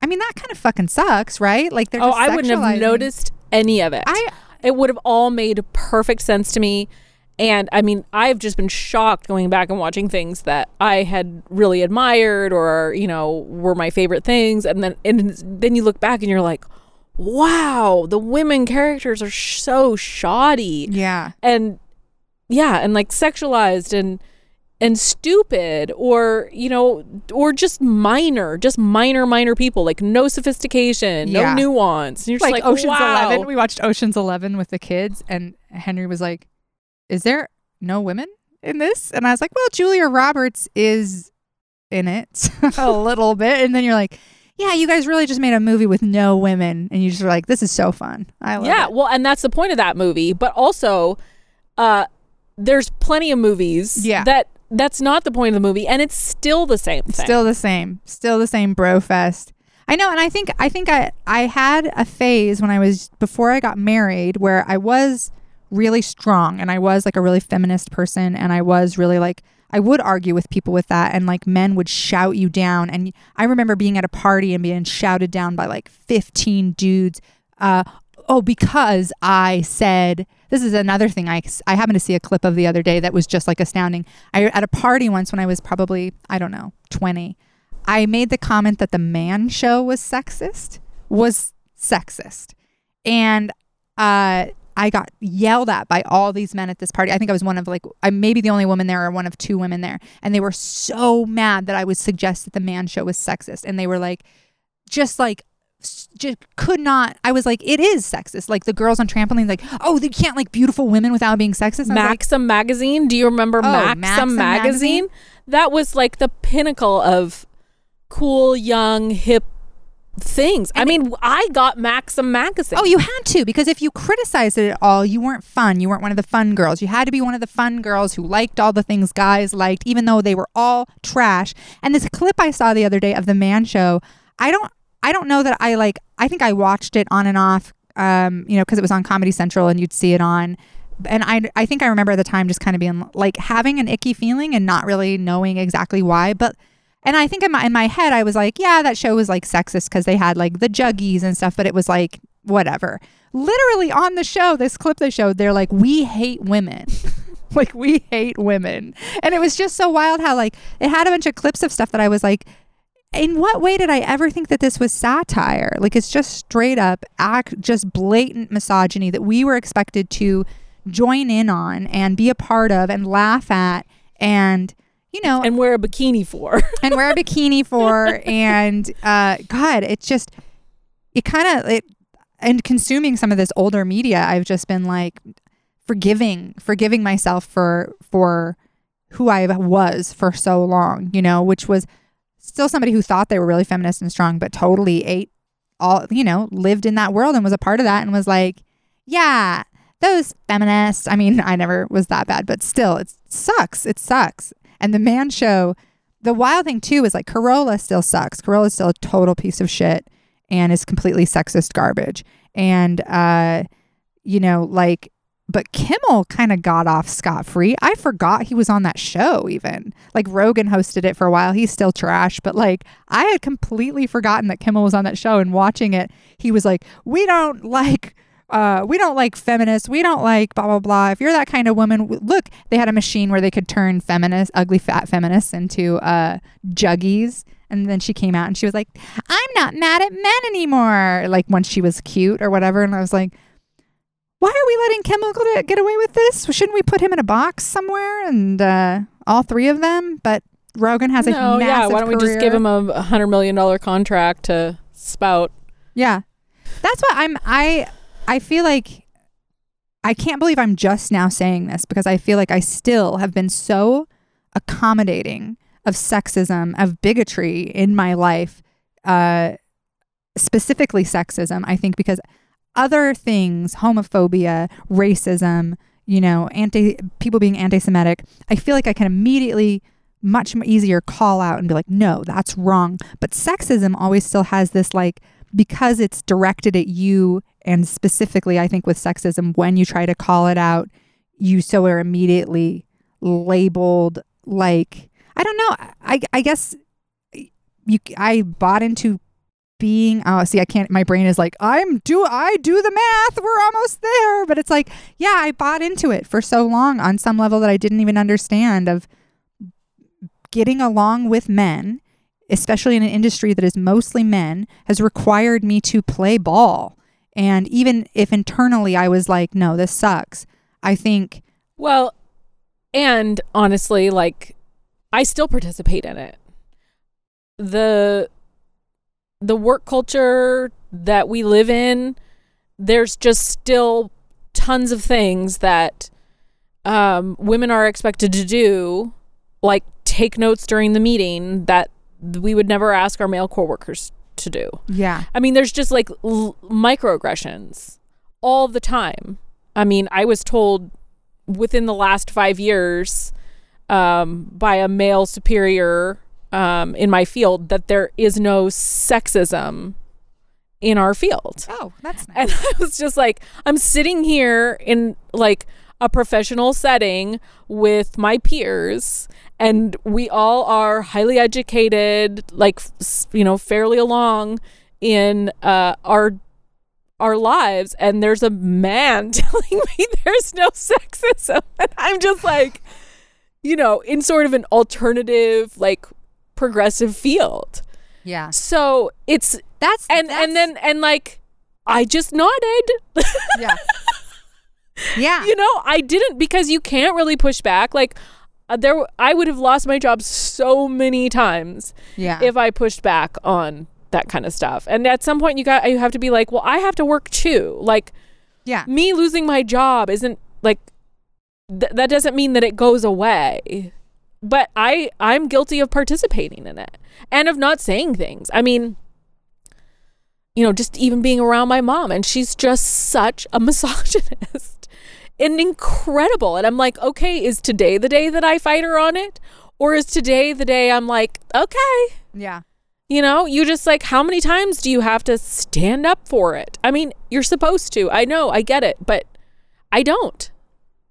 S2: I mean that kind of fucking sucks, right? Like they're
S1: oh, I wouldn't have noticed any of it.
S2: I
S1: it would have all made perfect sense to me. And I mean, I've just been shocked going back and watching things that I had really admired or, you know, were my favorite things. And then, and then you look back and you're like, wow, the women characters are sh- so shoddy.
S2: yeah.
S1: And yeah, and like sexualized and, and stupid or, you know, or just minor, just minor, minor people, like no sophistication,
S2: Yeah.
S1: no nuance. And you're just
S2: like,
S1: like,
S2: Ocean's
S1: wow.
S2: Eleven. We watched Ocean's Eleven with the kids, and Henry was like, "Is there no women in this?" And I was like, "Well, Julia Roberts is in it a little bit," and then you're like. Yeah, you guys really just made a movie with no women, and you just were like, "This is so fun." I love
S1: yeah
S2: it.
S1: well and that's the point of that movie but also uh there's plenty of movies
S2: Yeah.
S1: that that's not the point of the movie and it's still the same thing
S2: Still the same. Still the same bro fest. I know, and I think I think I I had a phase when I was before I got married where I was really strong and I was like a really feminist person and I was really like I would argue with people with that and like men would shout you down and I remember being at a party and being shouted down by like 15 dudes uh oh because I said this is another thing I I happened to see a clip of the other day that was just like astounding. I at a party once when I was probably I don't know 20 I made the comment that the man show was sexist, was sexist. And uh, I got yelled at by all these men at this party. I think I was one of like, I maybe the only woman there or one of two women there. And they were so mad that I would suggest that the man show was sexist. And they were like, just like, just could not. I was like, it is sexist. Like the girls on trampolines, like, oh, they can't like beautiful women without being sexist. And was like,
S1: maxim magazine do you remember
S2: Oh,
S1: maxim,
S2: Maxim
S1: magazine?
S2: magazine?
S1: that was like the pinnacle of cool young hip things i mean i got maxim magazine
S2: Oh, you had to because if you criticized it at all, you weren't fun. You weren't one of the fun girls. You had to be one of the fun girls who liked all the things guys liked, even though they were all trash. And this clip I saw the other day of the Man Show, I don't, I don't know that I like. I think I watched it on and off, um, you know, because it was on Comedy Central and you'd see it on. And I, I think I remember at the time just kind of being like having an icky feeling and not really knowing exactly why, but. And I think in my in my head I was like, yeah, that show was like sexist because they had like the juggies and stuff, but it was like whatever. Literally on the show, this clip they showed, they're like, "We hate women." like we hate women. And it was just so wild how like it had a bunch of clips of stuff that I was like in what way did I ever think that this was satire? Like it's just straight up act just blatant misogyny that we were expected to join in on and be a part of and laugh at and you know
S1: and wear a bikini for.
S2: and wear a bikini for and uh god it's just it kind of it and consuming some of this older media i've just been like forgiving forgiving myself for for who i was for so long you know which was still somebody who thought they were really feminist and strong but totally ate all you know lived in that world and was a part of that and was like yeah those feminists i mean i never was that bad but still it sucks it sucks and the man show the wild thing too is like Carolla still sucks. Carolla's still a total piece of shit and is completely sexist garbage. And uh, you know, like but Kimmel kind of got off scot free. I forgot he was on that show even. Like Rogan hosted it for a while. He's still trash, but like I had completely forgotten that Kimmel was on that show and watching it, he was like, "We don't like uh, we don't like feminists. We don't like blah blah blah. If you're that kind of woman, look, they had a machine where they could turn feminists, ugly fat feminists, into uh, juggies. And then she came out and she was like, "I'm not mad at men anymore." Like once she was cute or whatever. And I was like, "Why are we letting Kimmel get away with this? Shouldn't we put him in a box somewhere and uh, all three of them?" But Rogan has a
S1: no, yeah.
S2: massive
S1: Why don't we just give him a hundred million dollar contract to spout?
S2: Yeah. That's what I'm I I feel like I can't believe I'm just now saying this because I feel like I still have been so accommodating of sexism, of bigotry in my life, uh specifically sexism, I think because other things, homophobia, racism, you know, anti people being anti-Semitic, I feel like I can immediately much easier call out and be like, no, that's wrong. But sexism always still has this like because it's directed at you and specifically I think with sexism when you try to call it out, you so are immediately labeled like I don't know. I I guess you I bought into being oh see I can't my brain is like I'm do I do the math we're almost there but it's like yeah I bought into it for so long on some level that I didn't even understand of getting along with men especially in an industry that is mostly men has required me to play ball and even if internally I was like no this sucks I think
S1: Well, and honestly, like I still participate in it. The the work culture that we live in, there's just still tons of things that um, women are expected to do, like take notes during the meeting that we would never ask our male coworkers to do.
S2: yeah
S1: I mean, there's just like l- microaggressions all the time. I mean, I was told within the last five years um, by a male superior um, in my field that there is no sexism in our field.
S2: oh that's nice
S1: And I was just like, I'm sitting here in like a professional setting with my peers, and we all are highly educated, like, you know, fairly along in uh, our our lives and there's a man telling me there's no sexism and i'm just like you know in sort of an alternative like progressive field.
S2: Yeah.
S1: So it's
S2: that's
S1: and
S2: that's-
S1: and then and like I just nodded.
S2: yeah yeah
S1: you know, I didn't because you can't really push back. Like uh, there, I would have lost my job so many times
S2: yeah
S1: if I pushed back on that kind of stuff. And at some point, you got you have to be like, well, I have to work too. Like
S2: yeah
S1: me losing my job isn't like th- that doesn't mean that it goes away. But I I'm guilty of participating in it and of not saying things. I mean, you know, just even being around my mom and she's just such a misogynist and incredible. And I'm like, okay, is today the day that I fight her on it? Or is today the day I'm like, okay,
S2: yeah
S1: you know, you just like, how many times do you have to stand up for it? I mean, you're supposed to. I know, I get it, but I don't.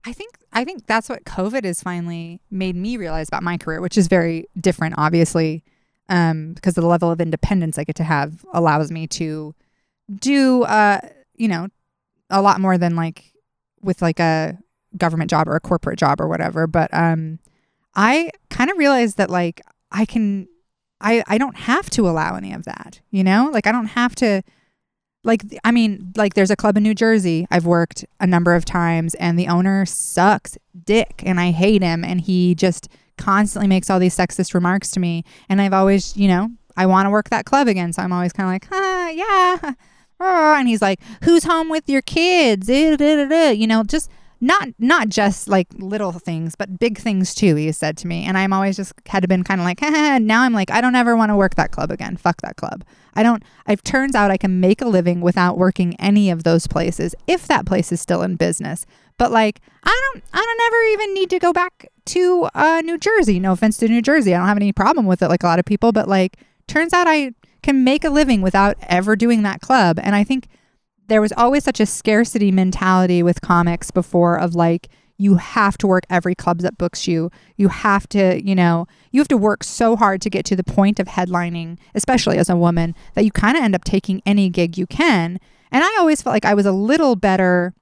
S2: I think I think that's what COVID has finally made me realize about my career, which is very different, obviously, um, because the level of independence I get to have allows me to do uh, you know, a lot more than like with like a government job or a corporate job or whatever. But um, I kind of realized that like I can, I I don't have to allow any of that. You know, like I don't have to. Like I mean, like there's a club in New Jersey I've worked a number of times, and the owner sucks dick, and I hate him, and he just constantly makes all these sexist remarks to me, and I've always, you know, I want to work that club again, so I'm always kind of like, huh, yeah, and he's like, "Who's home with your kids?" Eh, you know, just not not just like little things, but big things too. He said to me, and I'm always just had been kind of like, now I'm like, I don't ever want to work that club again. Fuck that club. I don't. It turns out I can make a living without working any of those places if that place is still in business. But like, I don't, I don't ever even need to go back to uh, New Jersey. No offense to New Jersey, I don't have any problem with it like a lot of people. But like, turns out I can make a living without ever doing that club, and I think there was always such a scarcity mentality with comics before of like you have to work every club that books you. You have to, you know, you have to work so hard to get to the point of headlining, especially as a woman, that you kind of end up taking any gig you can. And I always felt like I was a little better.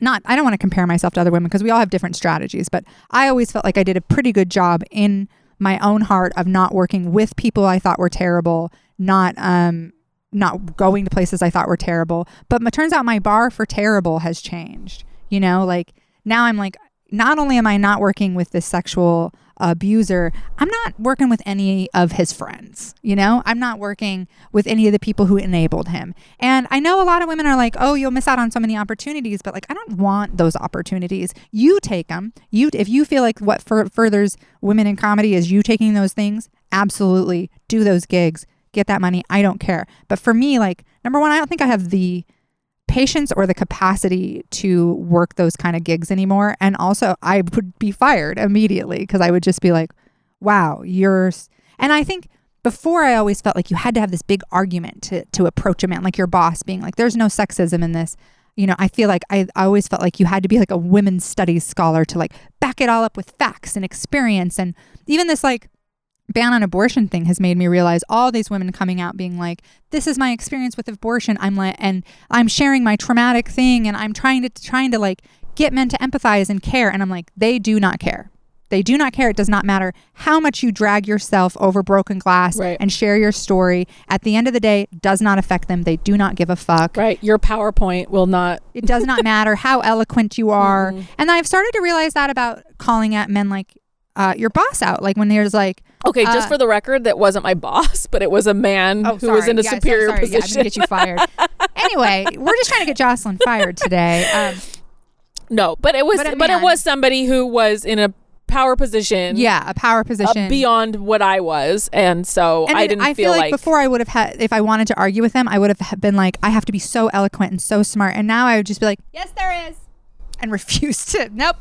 S2: Not, I don't want to compare myself to other women because we all have different strategies, but I always felt like I did a pretty good job in my own heart of not working with people I thought were terrible, not um, not going to places I thought were terrible. But it turns out my bar for terrible has changed. You know, like now I'm like, not only am I not working with this sexual abuser, I'm not working with any of his friends. You know, I'm not working with any of the people who enabled him. And I know a lot of women are like, "Oh, you'll miss out on so many opportunities," but like, I don't want those opportunities. You take them. You, if you feel like what fur- furthers women in comedy is you taking those things, absolutely do those gigs get that money. I don't care. But for me, like, number one, I don't think I have the patience or the capacity to work those kind of gigs anymore. And also, I would be fired immediately because I would just be like, wow, you're. And I think before I always felt like you had to have this big argument to, to approach a man, like your boss being like, there's no sexism in this. You know, I feel like I, I always felt like you had to be like a women's studies scholar to like back it all up with facts and experience. And even this like ban on abortion thing has made me realize all these women coming out being like this is my experience with abortion. I'm like and i'm sharing my traumatic thing and i'm trying to trying to like get men to empathize and care. And i'm like they do not care. They do not care. It does not matter how much you drag yourself over broken glass
S1: right.
S2: and share your story. At the end of the day does not affect them. They do not give a fuck.
S1: Right. Your powerpoint will not
S2: it does not matter how eloquent you are. Mm-hmm. and i've started to realize that about calling at men like uh, your boss out. Like when there's like,
S1: okay, just uh, for the record, that wasn't my boss, but it was a man
S2: oh,
S1: who was in a yeah, superior
S2: sorry,
S1: position.
S2: Yeah, get you fired. anyway, we're just trying to get Jocelyn fired today. Um,
S1: no, but it was, but, but it was somebody who was in a power position.
S2: Yeah, a power position
S1: uh, beyond what I was, and so
S2: and
S1: I didn't
S2: I
S1: feel,
S2: feel
S1: like,
S2: before I would have had if I wanted to argue with them, I would have been like, I have to be so eloquent and so smart, and now I would just be like, yes, there is, and refuse to. Nope,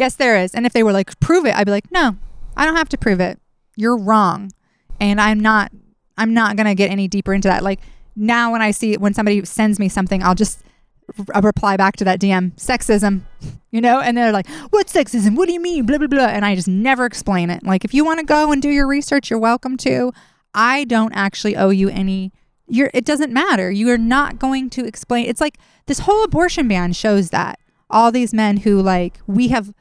S2: Yes, there is. And if they were like, prove it, I'd be like, no, I don't have to prove it. You're wrong. And I'm not, I'm not going to get any deeper into that. Like now when I see, when somebody sends me something, I'll just reply back to that DM, sexism, you know? And they're like, what sexism? What do you mean? Blah, blah, blah. And I just never explain it. Like if you want to go and do your research, you're welcome to. I don't actually owe you any you're it doesn't matter. You are not going to explain. It's like this whole abortion ban shows that all these men who like we have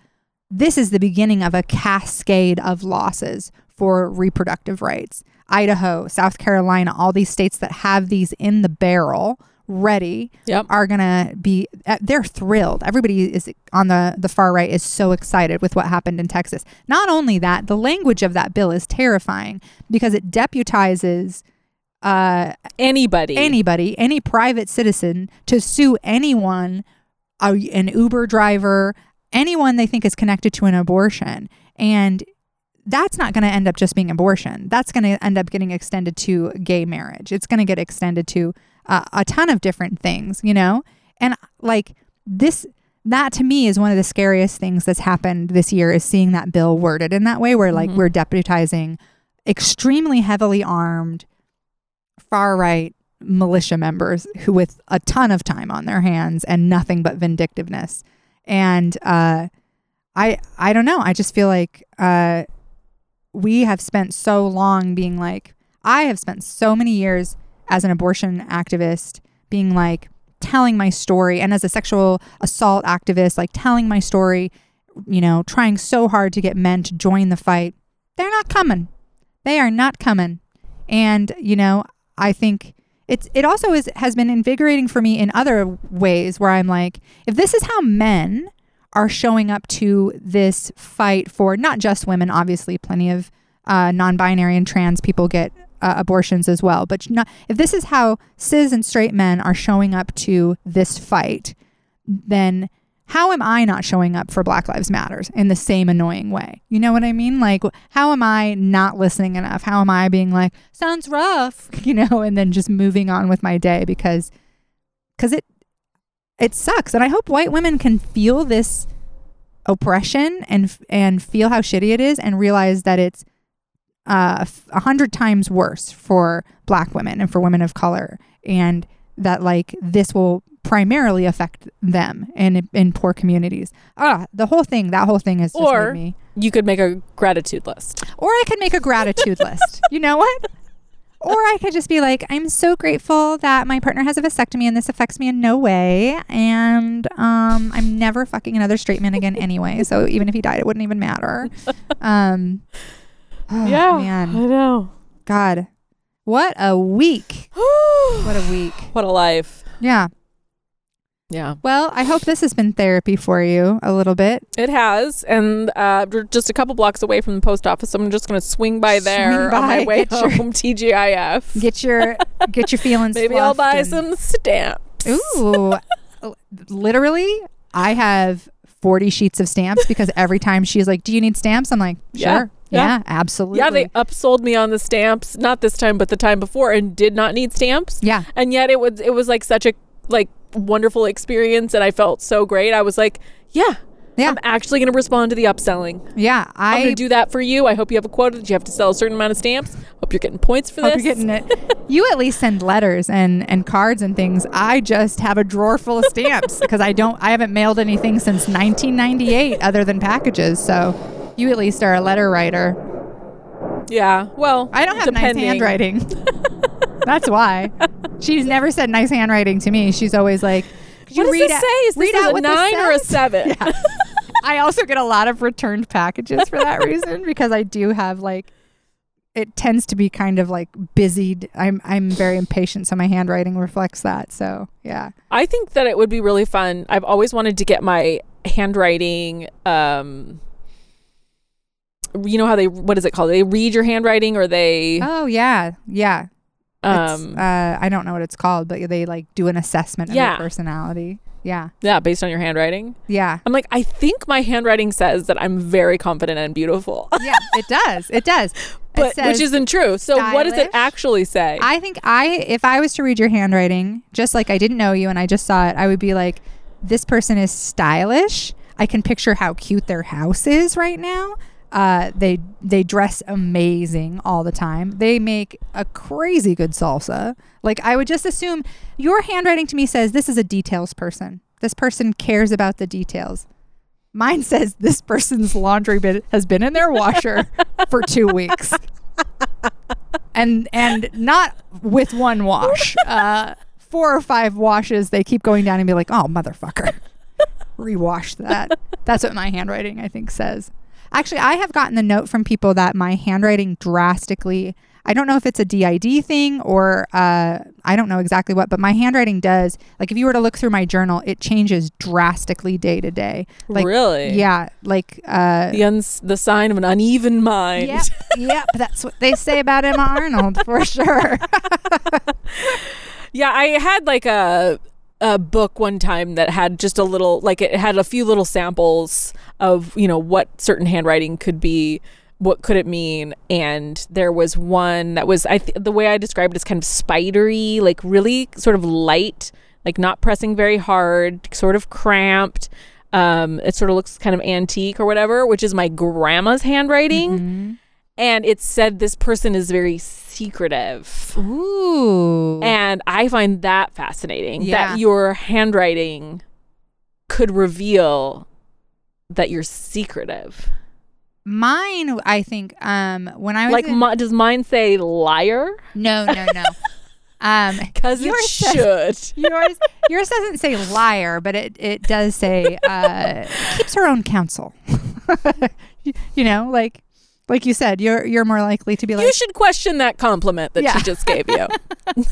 S2: this is the beginning of a cascade of losses for reproductive rights. Idaho, South Carolina, all these states that have these in the barrel ready
S1: yep.
S2: are going to be uh, they're thrilled. Everybody is on the the far right is so excited with what happened in Texas. Not only that, the language of that bill is terrifying because it deputizes uh,
S1: anybody
S2: anybody any private citizen to sue anyone an Uber driver, anyone they think is connected to an abortion. And that's not going to end up just being abortion. That's going to end up getting extended to gay marriage. It's going to get extended to uh, a ton of different things, you know? And like this, that to me is one of the scariest things that's happened this year is seeing that bill worded in that way where like mm-hmm. we're deputizing extremely heavily armed far right militia members who with a ton of time on their hands and nothing but vindictiveness and uh, I I don't know. I just feel like uh, we have spent so long being like I have spent so many years as an abortion activist being like telling my story and as a sexual assault activist, like telling my story, you know, trying so hard to get men to join the fight, they're not coming. They are not coming. And, you know, I think it's it also is has been invigorating for me in other ways where I'm like, if this is how men are showing up to this fight for not just women, obviously, plenty of uh, non-binary and trans people get uh, abortions as well. But not, if this is how cis and straight men are showing up to this fight, then how am I not showing up for Black Lives Matters in the same annoying way? You know what I mean? Like, how am I not listening enough? How am I being like, sounds rough, you know, and then just moving on with my day because, because it, it sucks. And I hope white women can feel this oppression and and feel how shitty it is and realize that it's uh, a hundred times worse for black women and for women of color and that like this will primarily affect them in in poor communities ah the whole thing that whole thing is just
S1: Or-
S2: me
S1: You could make a gratitude list.
S2: or i could make a gratitude list you know what or I could just be like, I'm so grateful that my partner has a vasectomy and this affects me in no way. And um, I'm never fucking another straight man again anyway. So even if he died, it wouldn't even matter. Um, oh, Man.
S1: I know.
S2: God. What a week. What a week.
S1: What a life.
S2: Yeah.
S1: Yeah,
S2: Well, I hope this has been therapy for you a little bit.
S1: it has. And uh, we're just a couple blocks away from the post office. So I'm just going to swing by there
S2: Swing
S1: on my way
S2: get your-
S1: home. TGIF.
S2: Get your get your feelings.
S1: Maybe I'll buy
S2: and-
S1: some stamps.
S2: Ooh. Literally, I have 40 sheets of stamps because every time she's like, "Do you need stamps?" I'm like, "Sure."
S1: Yeah.
S2: Yeah,
S1: Yeah.
S2: absolutely.
S1: Yeah, they upsold me on the stamps. Not this time, but the time before, and did not need stamps.
S2: Yeah.
S1: and yet it was it was like such a like wonderful experience and i felt so great i was like yeah
S2: Yeah.
S1: i'm actually going to respond to the upselling
S2: Yeah,
S1: i'm going to do that for you i hope you have a quota that you have to sell a certain amount of stamps hope you're getting points for
S2: hope
S1: this
S2: you're getting it. You at least send letters and and cards and things. I just have a drawer full of stamps because I don't I haven't mailed anything since 1998 other than packages. So you at least are a letter writer.
S1: yeah well
S2: I don't have
S1: depending.
S2: nice handwriting. That's why. She's never said nice handwriting to me. She's always like, Could you
S1: what does
S2: read
S1: this
S2: out-
S1: say is
S2: read
S1: this
S2: out
S1: a nine or a seven
S2: Yeah. I also get a lot of returned packages for that reason because I do have like it tends to be kind of like busied. I'm I'm very impatient, so my handwriting reflects that. So yeah.
S1: i think that it would be really fun i've always wanted to get my handwriting um you know how they what is it called they read your handwriting or they
S2: Oh yeah, yeah.
S1: Um
S2: uh, I don't know what it's called, but they like do an assessment of
S1: Yeah.
S2: your personality. Yeah,
S1: yeah based on your handwriting
S2: yeah,
S1: i'm like i think my handwriting says that i'm very confident and beautiful
S2: yeah. It does. It does.
S1: But
S2: says-
S1: which isn't true. So what does it actually say?
S2: I think I, if I was to read your handwriting, just like I didn't know you and I just saw it, I would be like, this person is stylish. I can picture how cute their house is right now. Uh, they they dress amazing all the time. They make a crazy good salsa. Like I would just assume your handwriting to me says this is a details person. This person cares about the details. Mine says this person's laundry bit has been in their washer for two weeks and and not with one wash. Uh, four or five washes. They keep going down and be like, "Oh, motherfucker, rewash that." That's what my handwriting, I think, says. Actually, I have gotten the note from people that my handwriting drastically. I don't know if it's a DID thing or uh, I don't know exactly what, but my handwriting does. Like, if you were to look through my journal, it changes drastically day to day. Like,
S1: really?
S2: Yeah, like uh,
S1: The uns- the sign of an uneven mind.
S2: Yep, yep. That's what they say about Emma Arnold for sure.
S1: Yeah, I had like a a book one time that had just a little like it had a few little samples of, you know, what certain handwriting could be, what could it mean? And there was one that was I th- the way I described it is kind of spidery, like really sort of light, like not pressing very hard, sort of cramped. Um, it sort of looks kind of antique or whatever, which is my grandma's handwriting. And it said this person is very secretive.
S2: Ooh.
S1: And I find that fascinating
S2: Yeah.
S1: that your handwriting could reveal that you're secretive.
S2: Mine, I think, um, when I was
S1: Like,
S2: in-
S1: mi- does mine say liar?
S2: no, no, no. Um,
S1: Because it
S2: yours says-
S1: should.
S2: yours yours doesn't say liar, but it it does say uh, keeps her own counsel. you know, like like you said, you're you're more likely to be like
S1: you should question that compliment that
S2: Yeah.
S1: she just gave you.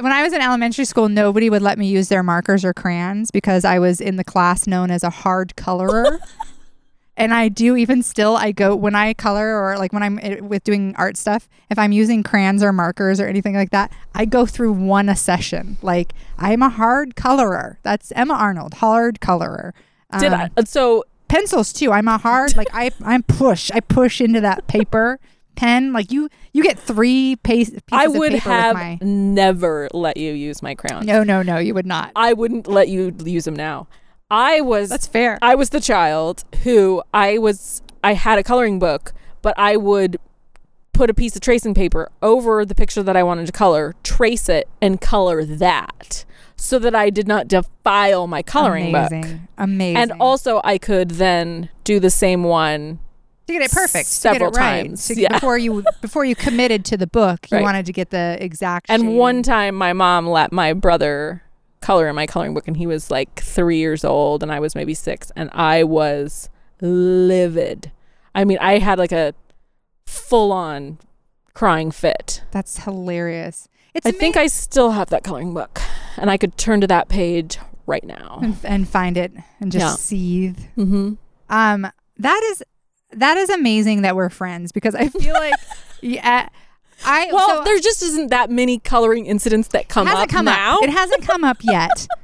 S2: when I was in elementary school, nobody would let me use their markers or crayons because I was in the class known as a hard colorer. and I do even still, I go when I color or like when I'm eh, with doing art stuff, if I'm using crayons or markers or anything like that, I go through one a session. Like I'm a hard colorer. That's Emma Arnold, hard colorer.
S1: Did
S2: Um,
S1: I? So
S2: pencils too. I'm a hard like I I'm push. I push into that paper pen. Like you you get three pace, pieces
S1: I
S2: of
S1: would have
S2: my
S1: never let you use my crayons.
S2: No, no, no, you would not.
S1: I wouldn't let you use them now. I was
S2: That's fair.
S1: I was the child who I was I had a coloring book, but I would put a piece of tracing paper over the picture that I wanted to color, trace it and color that so that I did not defile my coloring book.
S2: Amazing. Amazing.
S1: And also I could then do the same one
S2: to get it perfect,
S1: several
S2: to get it right.
S1: times, yeah.
S2: Before you before you committed to the book, you
S1: Right.
S2: wanted to get the exact.
S1: And one time my mom let my brother color in my coloring book and he was like 3 years old and I was maybe 6 and I was livid. I mean, I had like a full on crying fit.
S2: That's hilarious. It's
S1: I think I still have that coloring book and I could turn to that page right now.
S2: and, and find it and just
S1: Yeah.
S2: seethe.
S1: Mhm.
S2: Um, that is that is amazing that we're friends because I feel like yeah, I
S1: Well,
S2: so
S1: there just isn't that many coloring incidents that come
S2: hasn't
S1: up
S2: come
S1: now.
S2: up. It hasn't come up yet.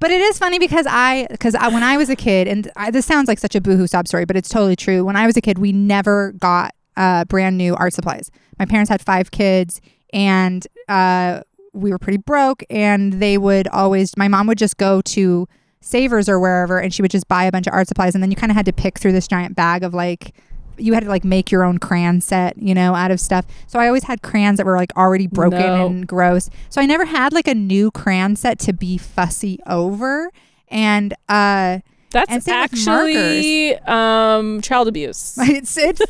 S2: But it is funny because I, because I, when I was a kid, and I, this sounds like such a boohoo sob story, but it's totally true. When I was a kid, we never got uh, brand new art supplies. My parents had five kids, and uh, we were pretty broke. And they would always, my mom would just go to Savers or wherever, and she would just buy a bunch of art supplies, and then you kind of had to pick through this giant bag of like you had to like make your own crayon set, you know, out of stuff. So I always had crayons that were like already broken
S1: No.
S2: and gross. So I never had like a new crayon set to be fussy over. And uh
S1: That's
S2: and
S1: actually um, child abuse.
S2: it's it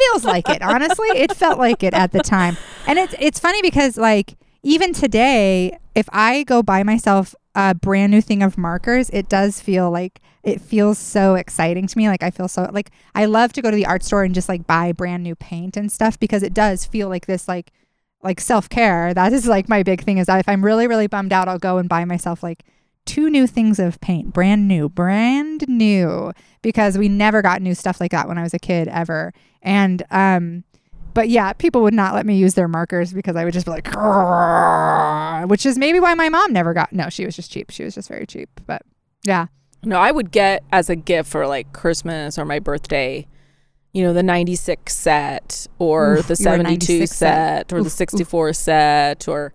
S2: feels like it, honestly. It felt like it at the time. And it's it's funny because like even today, if I go buy myself a brand new thing of markers, it does feel like it feels so exciting to me. Like I feel so like I love to go to the art store and just like buy brand new paint and stuff because it does feel like this like like self-care. That is like my big thing is that if I'm really really bummed out, I'll go and buy myself like two new things of paint, brand new, brand new because we never got new stuff like that when I was a kid ever. And um but yeah, people would not let me use their markers because I would just be like, "Grrr," which is maybe why my mom never got. No, she was just cheap. She was just very cheap. But yeah,
S1: No, I would get as a gift for like Christmas or my birthday, you know, the 96 set or
S2: Oof,
S1: the
S2: you were a
S1: 72
S2: set.
S1: set or
S2: Oof,
S1: the
S2: oof.
S1: 64 set or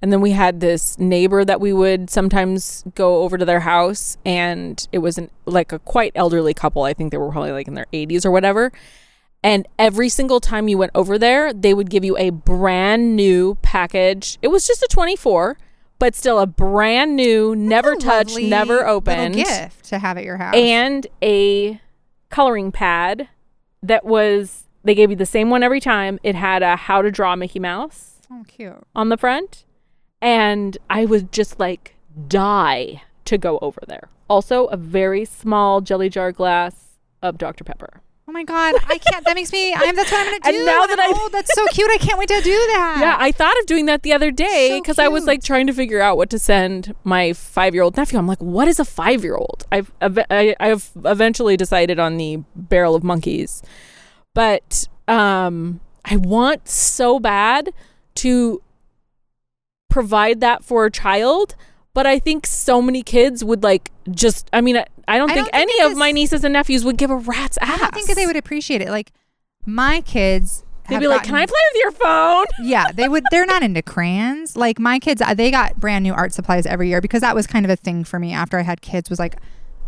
S1: and then we had this neighbor that we would sometimes go over to their house and it was an like a quite elderly couple. I think they were probably like in their 80s or whatever. And every single time you went over there, they would give you a brand new package. It was just a 24, but still a brand new, never
S2: That's a
S1: touched, never opened
S2: gift to have at your house.
S1: and a coloring pad that was they gave you the same one every time. It had a how to draw Mickey Mouse
S2: oh, cute.
S1: on the front. And I would just like die to go over there. Also, a very small jelly jar glass of Dr. Pepper.
S2: Oh my god, I can't. That makes me. I'm. That's what I'm gonna do.
S1: And now that
S2: I'm old. that's so cute. I can't wait to do that.
S1: Yeah, I thought of doing that the other day
S2: So
S1: because I was like trying to figure out what to send my five year old nephew. I'm like, what is a five year old? I've I, I've eventually decided on the barrel of monkeys, but um, I want so bad to provide that for a child. But I think so many kids would like just. I mean, I, I don't
S2: I
S1: think
S2: don't think
S1: any of my nieces and nephews would give a rat's ass.
S2: I think they would appreciate it. Like my kids.
S1: They'd be like, "Can I play with your phone?"
S2: yeah, they would. They're not into crayons. Like my kids, uh, they got brand new art supplies every year because that was kind of a thing for me after I had kids. Was like,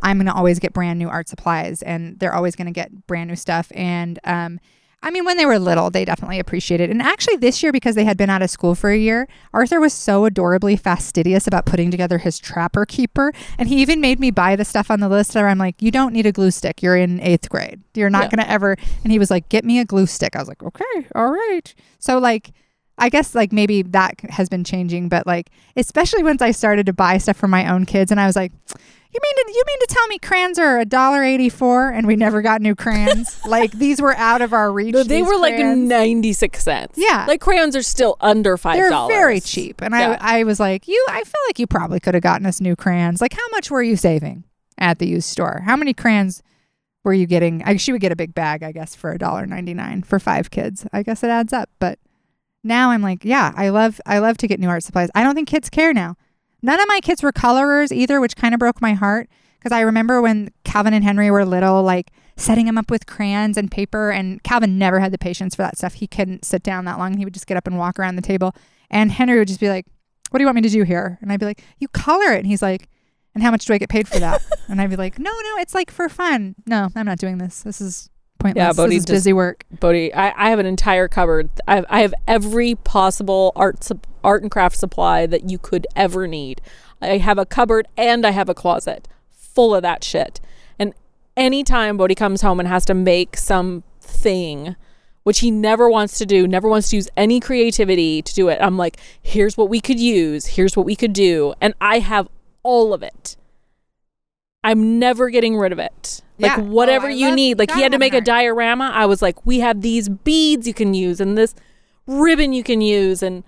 S2: I'm gonna always get brand new art supplies, and they're always gonna get brand new stuff. And um, I mean, when they were little, they definitely appreciated. it. And actually, this year because they had been out of school for a year, Arthur was so adorably fastidious about putting together his trapper keeper, and he even made me buy the stuff on the list. Where I'm like, you don't need a glue stick. You're in eighth grade. You're not
S1: Yeah.
S2: gonna ever. And he was like, get me a glue stick. I was like, okay, all right. So like I guess like maybe that has been changing, but like especially once I started to buy stuff for my own kids, and I was like, "You mean to you mean to tell me crayons are a dollar eighty four, and we never got new crayons? like these were out of our reach.
S1: No, they were like 96 cents.
S2: Yeah.
S1: Like crayons are still under $5.
S2: They're very cheap, and
S1: Yeah.
S2: I I was like, you. I feel like you probably could have gotten us new crayons. Like, how much were you saving at the used store? How many crayons were you getting? I, she would get a big bag, I guess, for a dollar ninety nine for five kids. I guess it adds up, but now I'm like, yeah, I love I love to get new art supplies. I don't think kids care now. None of my kids were colorers either, which kind of broke my heart because I remember when Calvin and Henry were little, like setting them up with crayons and paper. And Calvin never had the patience for that stuff. He couldn't sit down that long. He would just get up and walk around the table. And Henry would just be like, What do you want me to do here? And I'd be like, You color it. And he's like, And how much do I get paid for that? and I'd be like, No, no, it's like for fun. No, I'm not doing this. This is pointless.
S1: Yeah, Bodhi just-
S2: busy work.
S1: Bodhi, I, I have an entire cupboard. I have, I have every possible art art and craft supply that you could ever need. I have a cupboard and I have a closet full of that shit. And anytime Bodhi comes home and has to make something, which he never wants to do, never wants to use any creativity to do it, I'm like, here's what we could use, here's what we could do. And I have all of it. I'm never getting rid of it. Like
S2: Yeah.
S1: whatever
S2: Oh,
S1: you need. Like he had to make a diorama. I was like, we have these beads you can use and this ribbon you can use and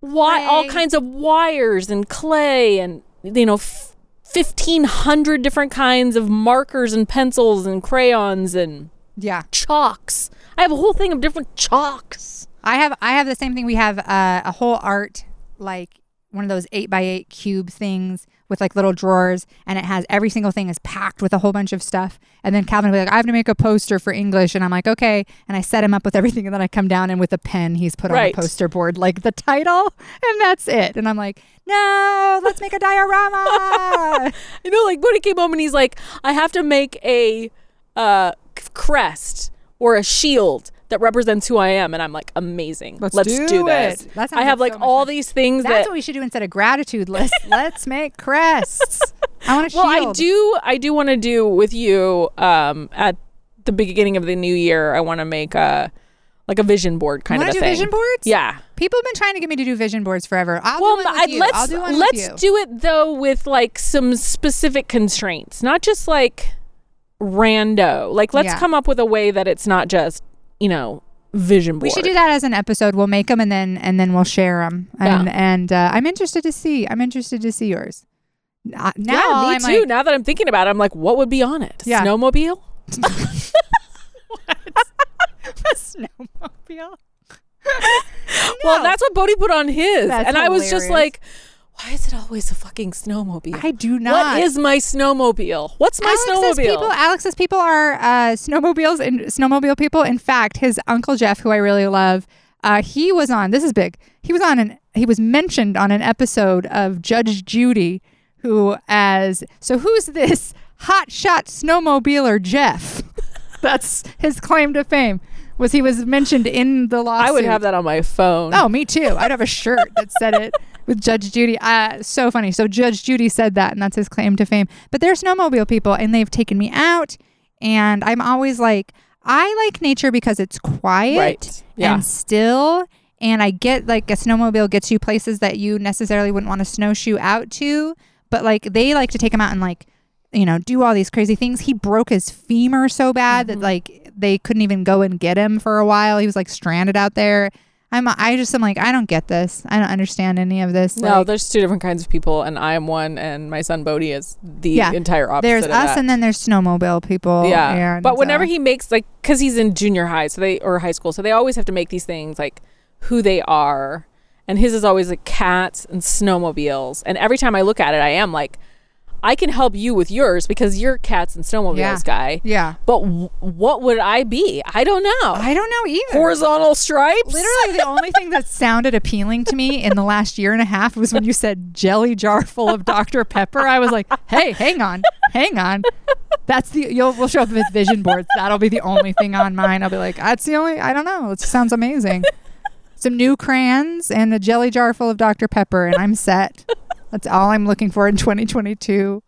S1: why all kinds of wires and clay and you know f- 1500 different kinds of markers and pencils and crayons and
S2: Yeah.
S1: chalks. I have a whole thing of different chalks.
S2: I have I have the same thing. We have uh, a whole art like one of those eight by eight cube things with like little drawers, and it has every single thing is packed with a whole bunch of stuff. And then Calvin will be like, "I have to make a poster for English," and I'm like, "Okay." And I set him up with everything, and then I come down and with a pen, he's put on
S1: Right.
S2: the poster board like the title, and that's it. And I'm like, "No, let's make a diorama."
S1: You know, like Buddy came home and he's like, I have to make a uh, crest or a shield that represents who I am. And I'm like, amazing.
S2: Let's
S1: do,
S2: do
S1: this. I have
S2: like so
S1: all these things
S2: that's
S1: that.
S2: what we should do instead of gratitude list. let's make crests. I want a
S1: well,
S2: shield.
S1: I do. I do want to do with you um, at the beginning of the new year. I want to make a like a vision board kind
S2: Want
S1: of
S2: to
S1: a
S2: do
S1: thing.
S2: vision boards?
S1: Yeah.
S2: People have been trying to get me to do vision boards forever. I'll
S1: Well,
S2: do one with
S1: I-
S2: you.
S1: let's
S2: I'll do one
S1: let's
S2: with you.
S1: do it though with like some specific constraints, not just like rando. Like let's
S2: Yeah.
S1: come up with a way that it's not just you know vision board.
S2: we should do that as an episode. We'll make them and then and then we'll share them. And and uh, I'm interested to see. I'm interested to see yours. Uh, now
S1: yeah, me
S2: I'm
S1: too.
S2: like,
S1: now that I'm thinking about it, I'm like, what would be on it?
S2: Yeah.
S1: Snowmobile.
S2: snowmobile.
S1: Well, that's what Bodhi put on his,
S2: That's
S1: and I was just
S2: hilarious.
S1: like, why is it always a fucking snowmobile?
S2: I do not.
S1: What is my snowmobile? What's my
S2: Alex's
S1: snowmobile?
S2: people, Alex's people are uh, snowmobiles and snowmobile people. In fact, his uncle Jeff, who I really love, uh, he was on. This is big. He was on an. He was mentioned on an episode of Judge Judy, who as so who's this hotshot snowmobiler Jeff? That's his claim to fame. Was he was mentioned in the lawsuit?
S1: I would have that on my phone.
S2: Oh, me too. I'd have a shirt that said it with Judge Judy. Uh, so funny. So Judge Judy said that, and that's his claim to fame. But they're snowmobile people, and they've taken me out, and I'm always like, I like nature because it's quiet
S1: Right. Yeah.
S2: and still. And I get like a snowmobile gets you places that you necessarily wouldn't want to snowshoe out to, but like they like to take him out and like, you know, do all these crazy things. He broke his femur so bad
S1: Mm-hmm.
S2: that like they couldn't even go and get him for a while. He was like stranded out there. I'm I just am like I don't get this. I don't understand any of this.
S1: No,
S2: Like,
S1: there's two different kinds of people, and I am one, and my son Bodhi is the
S2: Yeah.
S1: entire opposite.
S2: there's us
S1: that.
S2: and then there's snowmobile people.
S1: yeah. but whenever
S2: uh,
S1: he makes like, because he's in junior high, so they or high school, so they always have to make these things like who they are, and his is always like cats and snowmobiles, and every time I look at it, I am like, I can help you with yours because you're cats and snowmobiles
S2: Yeah.
S1: guy.
S2: yeah,
S1: But w- what would I be? I don't know.
S2: I don't know either.
S1: Horizontal stripes.
S2: Literally, the only thing that sounded appealing to me in the last year and a half was when you said jelly jar full of Dr. Pepper. I was like, hey, hang on, hang on. That's the you'll we'll show up with vision boards. That'll be the only thing on mine. I'll be like, that's the only. I don't know. It sounds amazing. Some new crayons and a jelly jar full of Dr. Pepper, and I'm set. That's all I'm looking for in 2022.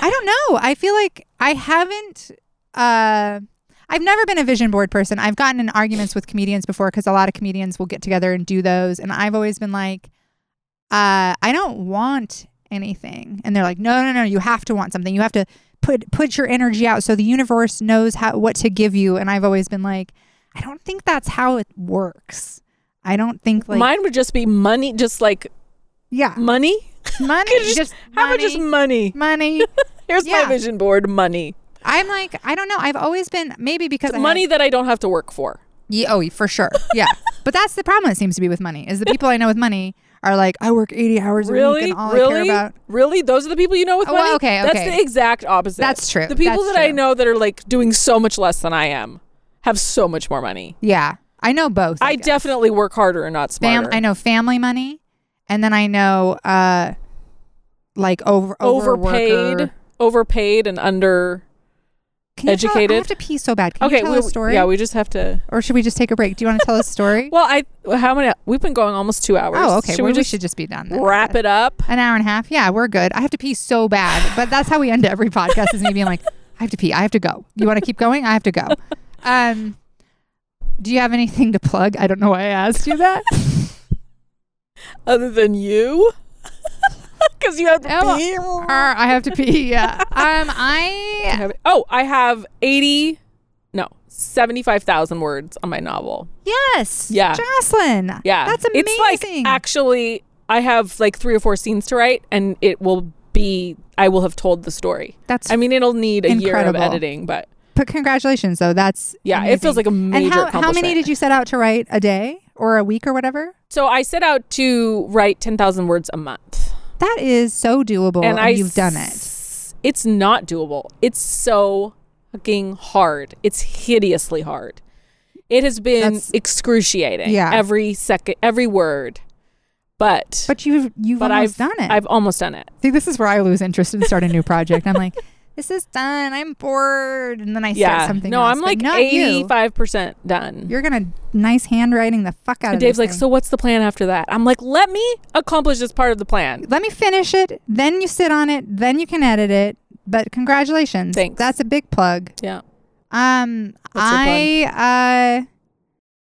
S2: I don't know. I feel like I haven't. Uh, I've never been a vision board person. I've gotten in arguments with comedians before because a lot of comedians will get together and do those, and I've always been like, uh, I don't want anything, and they're like, no, no, no, you have to want something. You have to put put your energy out so the universe knows how what to give you. And I've always been like, I don't think that's how it works. I don't think like
S1: Mine would just be money, just like
S2: yeah,
S1: money.
S2: money,
S1: Just-
S2: just
S1: How about
S2: money,
S1: just money?
S2: money.
S1: Here's
S2: Yeah.
S1: my vision board, money.
S2: I'm like, I don't know. I've always been maybe because I have-
S1: money that I don't have to work for.
S2: Yeah, oh, for sure. Yeah. but that's the problem it seems to be with money. Is the people I know with money are like, I work 80 hours a week
S1: Really?
S2: and all I
S1: really?
S2: care about
S1: Really? Those are the people you know with
S2: Oh, well,
S1: money?
S2: okay,
S1: That's the exact opposite.
S2: That's true.
S1: The people
S2: That's
S1: that I know that are like doing so much less than I am have so much more money.
S2: Yeah. I know both.
S1: I,
S2: guess.
S1: definitely work harder and not
S2: Fam-
S1: smarter.
S2: I know family money and then I know uh like over
S1: overpaid,
S2: overworker.
S1: overpaid and under.
S2: Can you tell-
S1: educated.
S2: I have to pee so bad. Can
S1: okay,
S2: you tell
S1: we,
S2: a story?
S1: yeah, we just have to.
S2: or should we just take a break? Do you want to tell a story?
S1: Well, I how many? We've been going almost two hours.
S2: oh, okay.
S1: Should we just
S2: should just be done. then.
S1: wrap it up?
S2: An hour and a half. Yeah, we're good. I have to pee so bad, but that's how we end every podcast. Is me being like, I have to pee. I have to go. You want to keep going? I have to go. Um, do you have anything to plug? I don't know why I asked you that.
S1: Other than you, because you have to
S2: Oh,
S1: pee.
S2: Uh, I have to pee. Yeah. Um, I
S1: have- oh, I have 80, no, 75,000 words on my novel.
S2: yes.
S1: Yeah.
S2: Jocelyn.
S1: Yeah.
S2: That's amazing.
S1: It's like actually, I have like three or four scenes to write, and it will be, I will have told the story.
S2: That's
S1: I mean, it'll need a year of
S2: Incredible.
S1: editing, but
S2: but congratulations though. That's
S1: yeah, it feels like a major
S2: And how, how many did you set out to write a day or a week or whatever?
S1: So I set out to write 10,000 words a month.
S2: That is so doable, and,
S1: and
S2: you've done it.
S1: s- It's not doable. It's so fucking hard. It's hideously hard. It has been
S2: That's-
S1: excruciating.
S2: Yeah.
S1: Every second, every word. But
S2: But you've you've
S1: but
S2: almost
S1: I've
S2: done it.
S1: I've almost done it.
S2: See, this is where I lose interest and start a new project. I'm like, this is done. I'm bored, and then I start
S1: Yeah.
S2: something.
S1: no,
S2: else.
S1: I'm like
S2: not you.
S1: 85 percent done.
S2: You're gonna nice handwriting the fuck out
S1: and
S2: of
S1: Dave's like,
S2: thing.
S1: so what's the plan after that? I'm like, let me accomplish this part of the plan.
S2: let me finish it. Then you sit on it. Then you can edit it. But congratulations.
S1: Thanks.
S2: That's a big plug.
S1: Yeah.
S2: Um,
S1: What's
S2: I uh,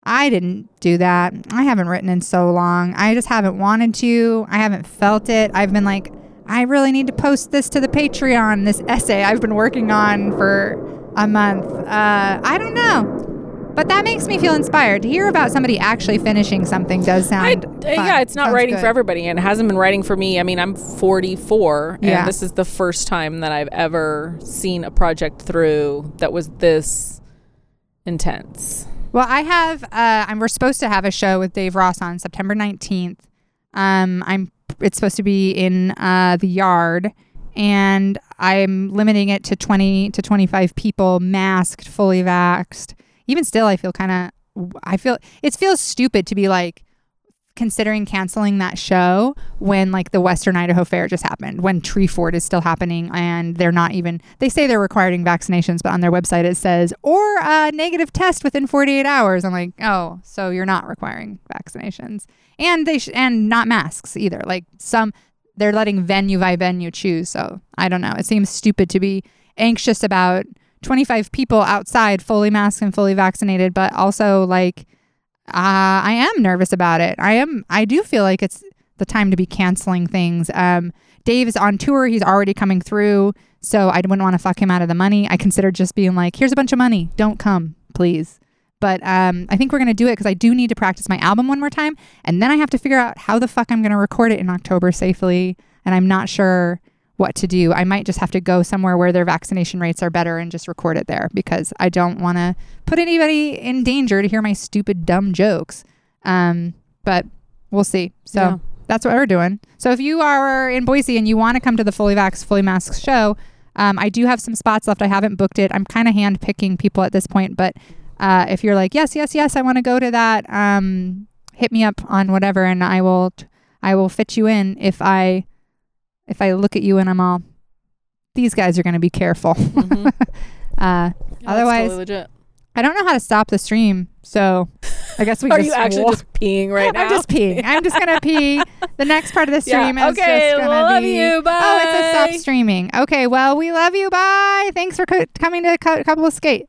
S2: I didn't do that. I haven't written in so long. I just haven't wanted to. I haven't felt it. I've been like, I really need to post this to the Patreon. This essay I've been working on for a month. Uh, I don't know. But that makes me feel inspired to hear about somebody actually finishing something. Does sound
S1: uh,
S2: fun.
S1: yeah, it's not
S2: Sounds
S1: writing
S2: good.
S1: for everybody, and it hasn't been writing for me. I mean, I'm 44,
S2: Yeah.
S1: and this is the first time that I've ever seen a project through that was this intense.
S2: Well, I have. Uh, I'm, we're supposed to have a show with Dave Ross on September 19th. Um, I'm. It's supposed to be in uh, the yard, and I'm limiting it to 20 to 25 people, masked, fully vaxxed. Even still, I feel kind of. I feel it feels stupid to be like considering canceling that show when like the Western Idaho Fair just happened, when Treefort is still happening, and they're not even. They say they're requiring vaccinations, but on their website it says or a negative test within 48 hours. I'm like, oh, so you're not requiring vaccinations, and they sh- and not masks either. Like some, they're letting venue by venue choose. So I don't know. It seems stupid to be anxious about 25 people outside, fully masked and fully vaccinated, but also like uh, I am nervous about it. I am. I do feel like it's the time to be canceling things. Um, Dave is on tour. He's already coming through, so I wouldn't want to fuck him out of the money. I considered just being like, "Here's a bunch of money. Don't come, please." But um, I think we're gonna do it because I do need to practice my album one more time, and then I have to figure out how the fuck I'm gonna record it in October safely. And I'm not sure what to do. I might just have to go somewhere where their vaccination rates are better and just record it there because I don't want to put anybody in danger to hear my stupid dumb jokes. Um, but we'll see. So
S1: Yeah.
S2: that's what we're doing. So if you are in Boise and you want to come to the Fully Vax, Fully Masked show, um, I do have some spots left. I haven't booked it. I'm kind of hand picking people at this point, but uh, if you're like, yes, yes, yes, I want to go to that, um, hit me up on whatever, and I will, t- I will fit you in if I, if I look at you and I'm all, these guys are going to be careful.
S1: Mhm.
S2: uh,
S1: Yeah,
S2: Otherwise-
S1: totally legit.
S2: I don't know how to stop the stream, so I guess we
S1: Are
S2: just
S1: you actually
S2: wa-
S1: just peeing right now?
S2: I'm just peeing. I'm just gonna pee. The next part of the
S1: Yeah,
S2: stream is
S1: okay,
S2: just gonna
S1: love
S2: be.
S1: you,
S2: Oh, it's a stop streaming. Okay, well, we love you. Bye. Thanks for co- coming to a couple of skate.